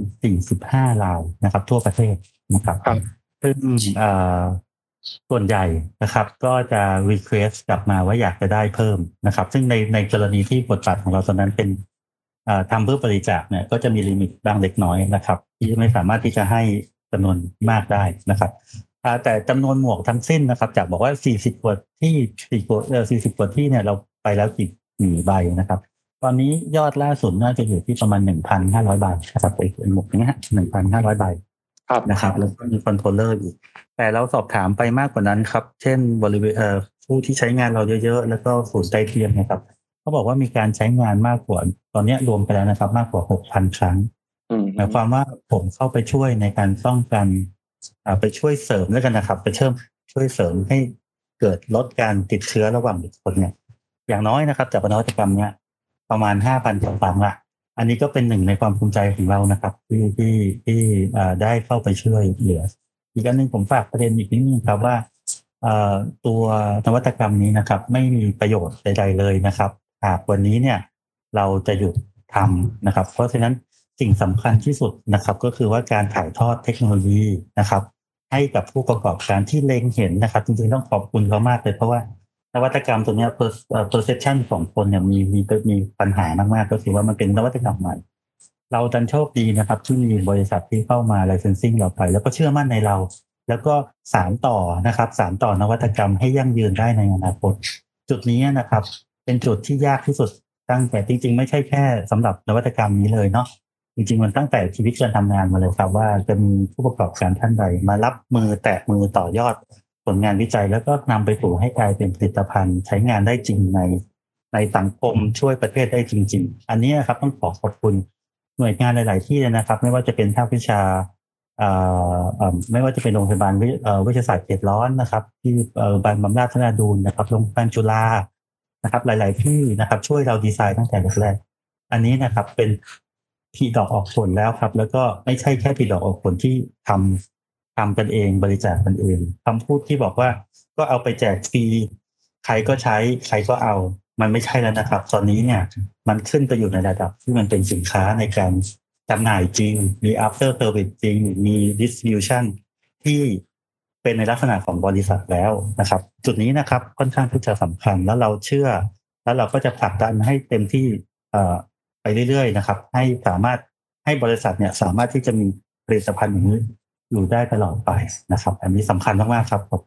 45รายนะครับ ทั่วประเทศนะครับครับซึ่งเอ่อส่วนใหญ่นะครับ ก็จะ request กลับมาว่าอยากจะได้เพิ่มนะครับ ซึ่งในในกรณีที่บทบาทของเราตอนนั้นเป็นเอ่อทำเพื่อบริจาคเนี่ยก็จะมีลิมิตบ้างเล็กน้อยนะครับ ที่ไม่สามารถที่จะให้จำนวนมากได้นะครับอ่า แต่จำนวนหมวกทั้งสิ้นนะครับ จากบอกว่า 40กว่าที่สี่กว่าเออ40กว่าที่เนี่ยเราไปแล้วกี่กี่ใบนะครับ ตอนนี้ยอดล่าสุดน่าจะอยู่ที่ประมาณ 1,500 ใบนะครับเป็นหมวกอย่างเงี้ย1,500 ใบครับนะครับแล้วก็มี controller อีก แต่เราสอบถามไปมากกว่านั้นครับ เช่นบริเวณเอ่อผู้ที่ใช้งานเราเยอะๆ แล้วก็ศูนย์ใกล้เคียงนะครับ เขาบอกว่ามีการใช้งานมากกว่า ตอนเนี้ยรวมไปแล้วนะครับ มากกว่า 6,000 ครั้งอืมหมายความว่าผมเข้าไปช่วยในการป้องกันอ่า ไปช่วยเสริมแล้วกันนะครับ ไปเชื่อมช่วยเสริมให้เกิดลดการติดเชื้อระหว่างบุคคลเนี่ย อย่างน้อยนะครับ จากนวัตกรรมเนี่ยประมาณห้าพันกว่าครั้งละอันนี้ก็เป็นหนึ่งในความภูมิใจของเรานะครับ ที่ที่ที่ได้เข้าไปช่วยเหลือ อีกอันหนึ่งผมฝากประเด็นอีกนิดนึงครับว่าตัวนวัตกรรมนี้นะครับ ไม่มีประโยชน์ใดๆเลยนะครับหากวันนี้เนี่ย เราจะหยุดทำนะครับ เพราะฉะนั้น สิ่งสำคัญที่สุดนะครับ ก็คือว่าการถ่ายทอดเทคโนโลยีนะครับ ให้กับผู้ประกอบการที่เล็งเห็นนะครับ จริงๆต้องขอบคุณเขามากเลยเพราะว่านวัตกรรมตัวนี้ per- เอ่อ perception ของคนเนี่ยมีมีมีปัญหามากๆ ก็คือว่ามันเป็นนวัตกรรมใหม่ เราดันโชคดีนะครับ ที่มีบริษัทที่เข้ามา licensing เราไป แล้วก็เชื่อมั่นในเรา แล้วก็สารต่อนะครับ สารต่อนวัตกรรมให้ยั่งยืนได้ในอนาคต จุดนี้นะครับ เป็นจุดที่ยากที่สุดตั้งแต่จริง ๆ ไม่ใช่แค่สำหรับนวัตกรรมนี้เลยเนาะ จริงๆมันตั้งแต่ชีวิตการทำงานมาเลยครับ ว่าจะมีผู้ประกอบการท่านใด มารับมือแตะมือต่อยอดผลงานวิจัย แล้วก็นำไปสู่ให้กลายเป็นผลิตภัณฑ์ ใช้งานได้จริงใน ในสังคมช่วยประเทศได้จริง ๆ อันนี้นะครับต้องขอขอบคุณหน่วยงานหลาย ๆ ที่เลยนะครับ ไม่ว่าจะเป็นภาควิชาไม่ว่าจะเป็นโรงพยาบาลวิทยาศาสตร์เขตร้อนนะครับ ที่บางบำราชนาดูนนะครับโรงพยาบาลจุฬานะครับ หลาย ๆ ที่นะครับ ช่วยเราดีไซน์ตั้งแต่แรกอันนี้นะครับเป็น ผีดอกออกผลแล้วครับ แล้วก็ไม่ใช่แค่ผีดอกออกผลที่ทำทำกันเองบริจาคกันเองคำพูดที่บอกว่าก็เอาไปแจกฟรีใครก็ใช้ใครก็เอา มันไม่ใช่แล้วนะครับ ตอนนี้เนี่ย มันขึ้นไปอยู่ในระดับที่มันเป็นสินค้าในการจำหน่ายจริง มี after service จริง มี distribution ที่เป็นในลักษณะของบริษัทแล้วนะครับ จุดนี้นะครับค่อนข้างที่จะสำคัญแล้วเราเชื่อ แล้วเราก็จะผลักดันให้เต็มที่ ไปเรื่อยๆนะครับ ให้สามารถให้บริษัทเนี่ยสามารถที่จะมีผลิตภัณฑ์อย่างนี้อยู่ได้ตลอดไปนะครับ อันนี้สำคัญมากๆครับครับ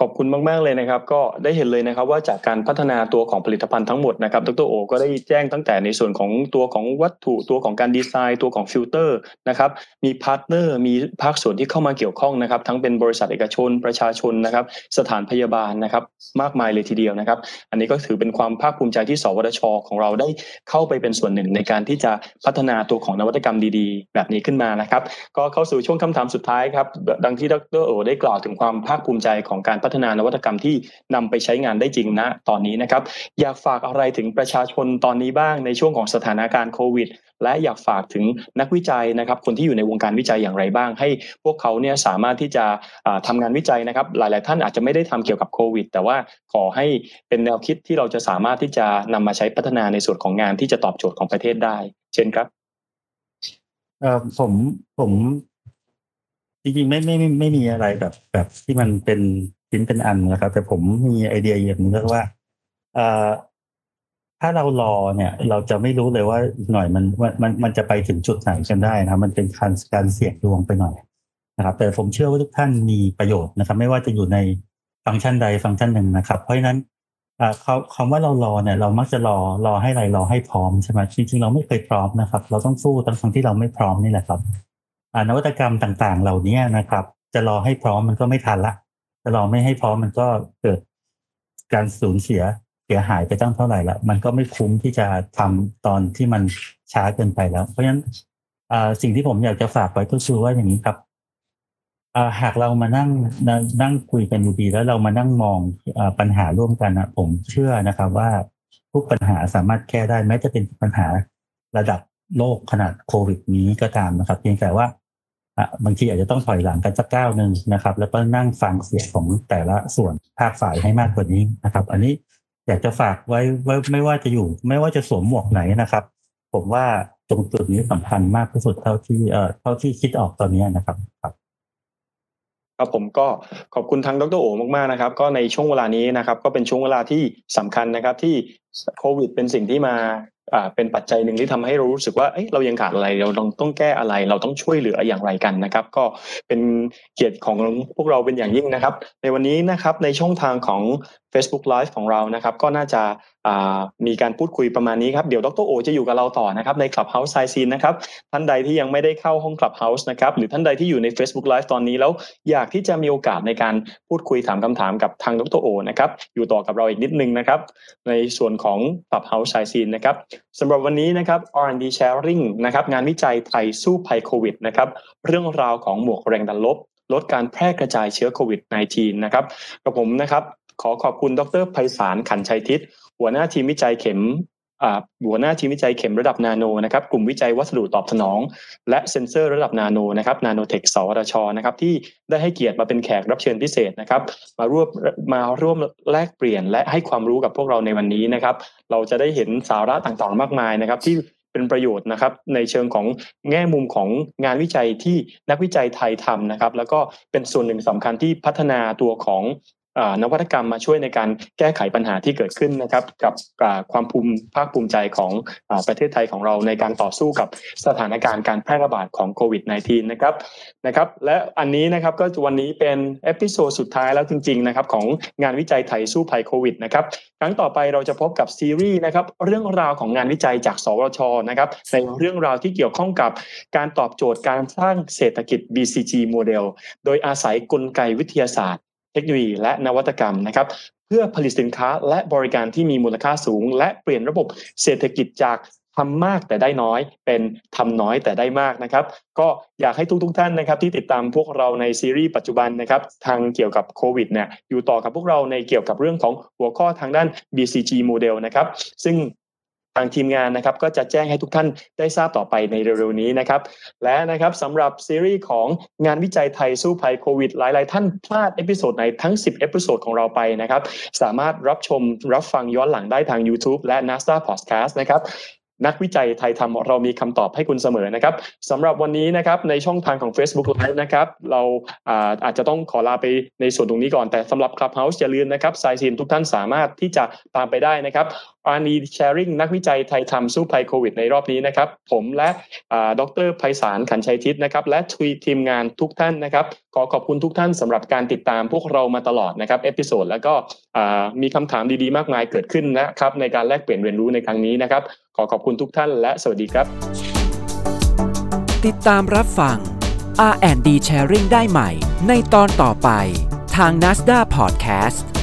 ขอบคุณมาก ๆ เลยนะครับ ก็ได้เห็นเลยนะครับว่าจากการพัฒนาตัวของผลิตภัณฑ์ทั้งหมดนะครับดรโอ ก็ได้แจ้งตั้งแต่ในส่วนของตัวของวัตถุตัวของการดีไซน์ ตัวของฟิลเตอร์นะครับมี partner มีภาคส่วนที่เข้ามาเกี่ยวข้องนะครับ ทั้งเป็นบริษัทเอกชนประชาชนนะครับ สถานพยาบาลนะครับ มากมายเลยทีเดียวนะครับ อันนี้ก็ถือเป็นความภาคภูมิใจที่สวทช ของเราได้เข้าไปเป็นส่วนหนึ่งในการที่จะพัฒนาตัวของนวัตกรรมดี ๆ แบบนี้ขึ้นมานะครับ ก็เข้าสู่ช่วงคำถามสุดท้ายครับดังที่ดรโอ ได้กล่าวถึงความภาคภูมิใจของการพัฒนานวัตกรรมที่ที่นำไปใช้งานได้จริงนะตอนนี้นะครับ อยากฝากอะไรถึงประชาชนตอนนี้บ้างในช่วงของสถานการณ์โควิด และอยากฝากถึงนักวิจัยนะครับ คนที่อยู่ในวงการวิจัยอย่างไรบ้าง ให้พวกเขาเนี่ยสามารถที่จะทำงานวิจัยนะครับ หลาย ๆ ท่านอาจจะไม่ได้ทำเกี่ยวกับโควิด แต่ว่าขอให้เป็นแนวคิดที่เราจะสามารถที่จะนำมาใช้พัฒนาในส่วนของงานที่จะตอบโจทย์ของประเทศได้ เช่นครับผมผมจริงๆไม่ไม่ไม่ไม่มีอะไรแบบแบบที่มันเป็น ชิ้นเป็นอันนะครับ แต่ผมมีไอเดียอย่างนึงก็ว่าเอ่อถ้าเรารอเนี่ย เราจะไม่รู้เลยว่าอีกหน่อยมันมันมันจะไปถึงจุดไหนกันได้นะมันเป็นการการเสี่ยงดวงไปหน่อยนะครับ แต่ผมเชื่อว่าทุกท่านมีประโยชน์นะครับ ไม่ว่าจะอยู่ในฟังก์ชันใดฟังก์ชันหนึ่งนะครับ เพราะฉะนั้นเขาคำว่าเรารอเนี่ย เรามักจะรอรอให้อะไรรอให้พร้อมใช่ไหมจริงๆเราไม่เคยพร้อมนะครับ เราต้องสู้ทั้งทั้งที่เราไม่พร้อมนี่แหละครับนวัตกรรมต่างๆ เหล่านี้นะครับ จะรอให้พร้อมมันก็ไม่ทันละ จะรอไม่ให้พร้อมมันก็เกิดการสูญเสียเสียหายไปตั้งเท่าไหร่ละมันก็ไม่คุ้มที่จะทำตอนที่มันช้าเกินไปแล้ว เพราะฉะนั้นสิ่งที่ผมอยากจะฝากไว้ก็คือว่าอย่างนี้ครับหากเรามานั่งนั่งคุยกันดีๆแล้วเรามานั่งมองอปัญหาร่วมกันนะผมเชื่อนะครับว่าทุกปัญหาสามารถแก้ได้แม้จะเป็นปัญหาระดับโลกขนาดโควิดนี้ก็ตามนะครับ เพียงแต่ว่า บางทีอาจจะต้องถอยหลังกันสักก้าวหนึ่งนะครับ แล้วก็นั่งฟังเสียงของแต่ละส่วนภาคฝ่ายให้มากกว่านี้นะครับ อันนี้อยากจะฝากไว้ไว้ไม่ว่าจะอยู่ ไม่ว่าจะสวมหมวกไหนนะครับ ผมว่าตรงจุดนี้สำคัญมากที่สุดเท่าที่เอ่อเท่าที่คิดออกตอนนี้นะครับ ครับผมก็ขอบคุณทางดรโอมากๆนะครับ ก็ในช่วงเวลานี้นะครับ ก็เป็นช่วงเวลาที่สำคัญนะครับ ที่โควิดเป็นสิ่งที่มาเป็นปัจจัยหนึ่งที่ทำให้เรารู้สึกว่าเเรายังขาดอะไรเราต้องต้องแก้อะไร เราต้องช่วยเหลืออย่างไรกันนะครับ ก็เป็นเกียรติของพวกเราเป็นอย่างยิ่งนะครับ ในวันนี้นะครับในช่องทางของ Facebook Live ของเรานะครับ ก็น่าจะ มีการพูดคุยประมาณนี้ครับ เดี๋ยวดรโอจะอยู่กับเราต่อนะครับใน Clubhouse ไซซีนนะครับ ท่านใดที่ยังไม่ได้เข้าห้อง Clubhouse นะครับ หรือท่านใดที่อยู่ใน Facebook Live ตอนนี้แล้ว อยากที่จะมีโอกาสในการพูดคุยถามคำถามกับทางดรโอนะครับ อยู่ต่อกับเราอีกนิดนึงนะครับ ในส่วนของ Clubhouse ไซซีนนะครับสำหรับวันนี้นะครับ R&D Sharing นะครับงานวิจัยไทยสู้ภัยโควิดนะครับเรื่องราวของหมวกแรงดันลบลดการแพร่กระจายเชื้อโควิด -19 นะครับกับผมนะครับขอขอบคุณดรไพศาลขันชัยทิศ หัวหน้าทีมวิจัยเข็มหัวหน้าทีมวิจัยเข็มระดับนาโนนะครับกลุ่มวิจัยวัสดุตอบสนอง และเซ็นเซอร์ระดับนาโนนะครับนาโนเทคสวทชนะครับที่ได้ให้เกียรติมาเป็นแขกรับเชิญพิเศษนะครับมาร่วมมาร่วมแลกเปลี่ยนและให้ความรู้กับพวกเราในวันนี้นะครับ เราจะได้เห็นสาระต่างๆ มากมายนะครับ ที่เป็นประโยชน์นะครับในเชิงของแง่มุมของงานวิจัยที่นักวิจัยไทยทำนะครับ แล้วก็เป็นส่วนหนึ่งสำคัญที่พัฒนาตัวของ นวัตกรรมมาช่วยในการแก้ไขปัญหาที่เกิดขึ้นนะครับ กับความภูมิภาคภูมิใจของประเทศไทยของเราในการต่อสู้กับสถานการณ์การแพร่ระบาดของโควิด -19 นะครับนะครับและอันนี้นะครับก็วันนี้เป็น episode สุดท้ายแล้วจริงๆนะครับของงานวิจัยไทยสู้ภัยโควิดนะครับครั้งต่อไปเราจะพบกับซีรีส์นะครับเรื่องราวของงานวิจัยจาก สวชนะครับในเรื่องราวที่เกี่ยวข้องกับการตอบโจทย์การสร้างเศรษฐกิจ BCG โมเดลโดยอาศัยกลไกวิทยาศาสตร์ เทคโนโลยีและนวัตกรรมนะครับเพื่อผลิตสินค้าและบริการที่มีมูลค่าสูง และเปลี่ยนระบบเศรษฐกิจจากทำมากแต่ได้น้อยเป็นทำน้อยแต่ได้มากนะครับ ก็อยากให้ทุกทุกท่านนะครับ ที่ติดตามพวกเราในซีรีส์ปัจจุบันนะครับ ทางเกี่ยวกับโควิดเนี่ยอยู่ต่อกับพวกเราในเกี่ยวกับเรื่องของหัวข้อทางด้าน BCG model นะครับ ซึ่ง ทางทีมงานนะครับก็จะแจ้งให้ทุกท่านได้ทราบต่อไปในเร็วๆนี้นะครับและนะครับสำหรับซีรีส์ของงานวิจัยไทยสู้ภัยโควิด หลายๆ ท่านพลาด episode ไหนทั้ง 10 episode ของเราไปนะครับสามารถรับชมรับฟังย้อนหลังได้ทาง YouTube และ NSTDA Podcast นะครับนักวิจัยไทยทำเรามีคำตอบให้คุณเสมอนะครับสำหรับวันนี้นะครับในช่องทางของ Facebook Live นะครับเราอาอาจจะต้องขอลาไปในส่วนตรงนี้ก่อนแต่สำหรับ Clubhouse อย่าลืมนะครับไซซินทุกท่านสามารถที่จะตามไปได้นะครับ อานีแชร์ริงนักวิจัยไทยทำสู้ภัยโควิดในรอบนี้นะครับ ผมและดรไพศาลขันชัยทิศนะครับ และทีทีมงานทุกท่านนะครับ ขอขอบคุณทุกท่านสำหรับการติดตามพวกเรามาตลอดนะครับเอพิโซดแล้วก็มีคำถามดีๆ มากมายเกิดขึ้นนะครับ ในการแลกเปลี่ยนเรียนรู้ในครั้งนี้นะครับ ขอขอบคุณทุกท่านและสวัสดีครับ ติดตามรับฟัง R&D Sharing ได้ใหม่ ในตอนต่อไปทาง NASDA Podcast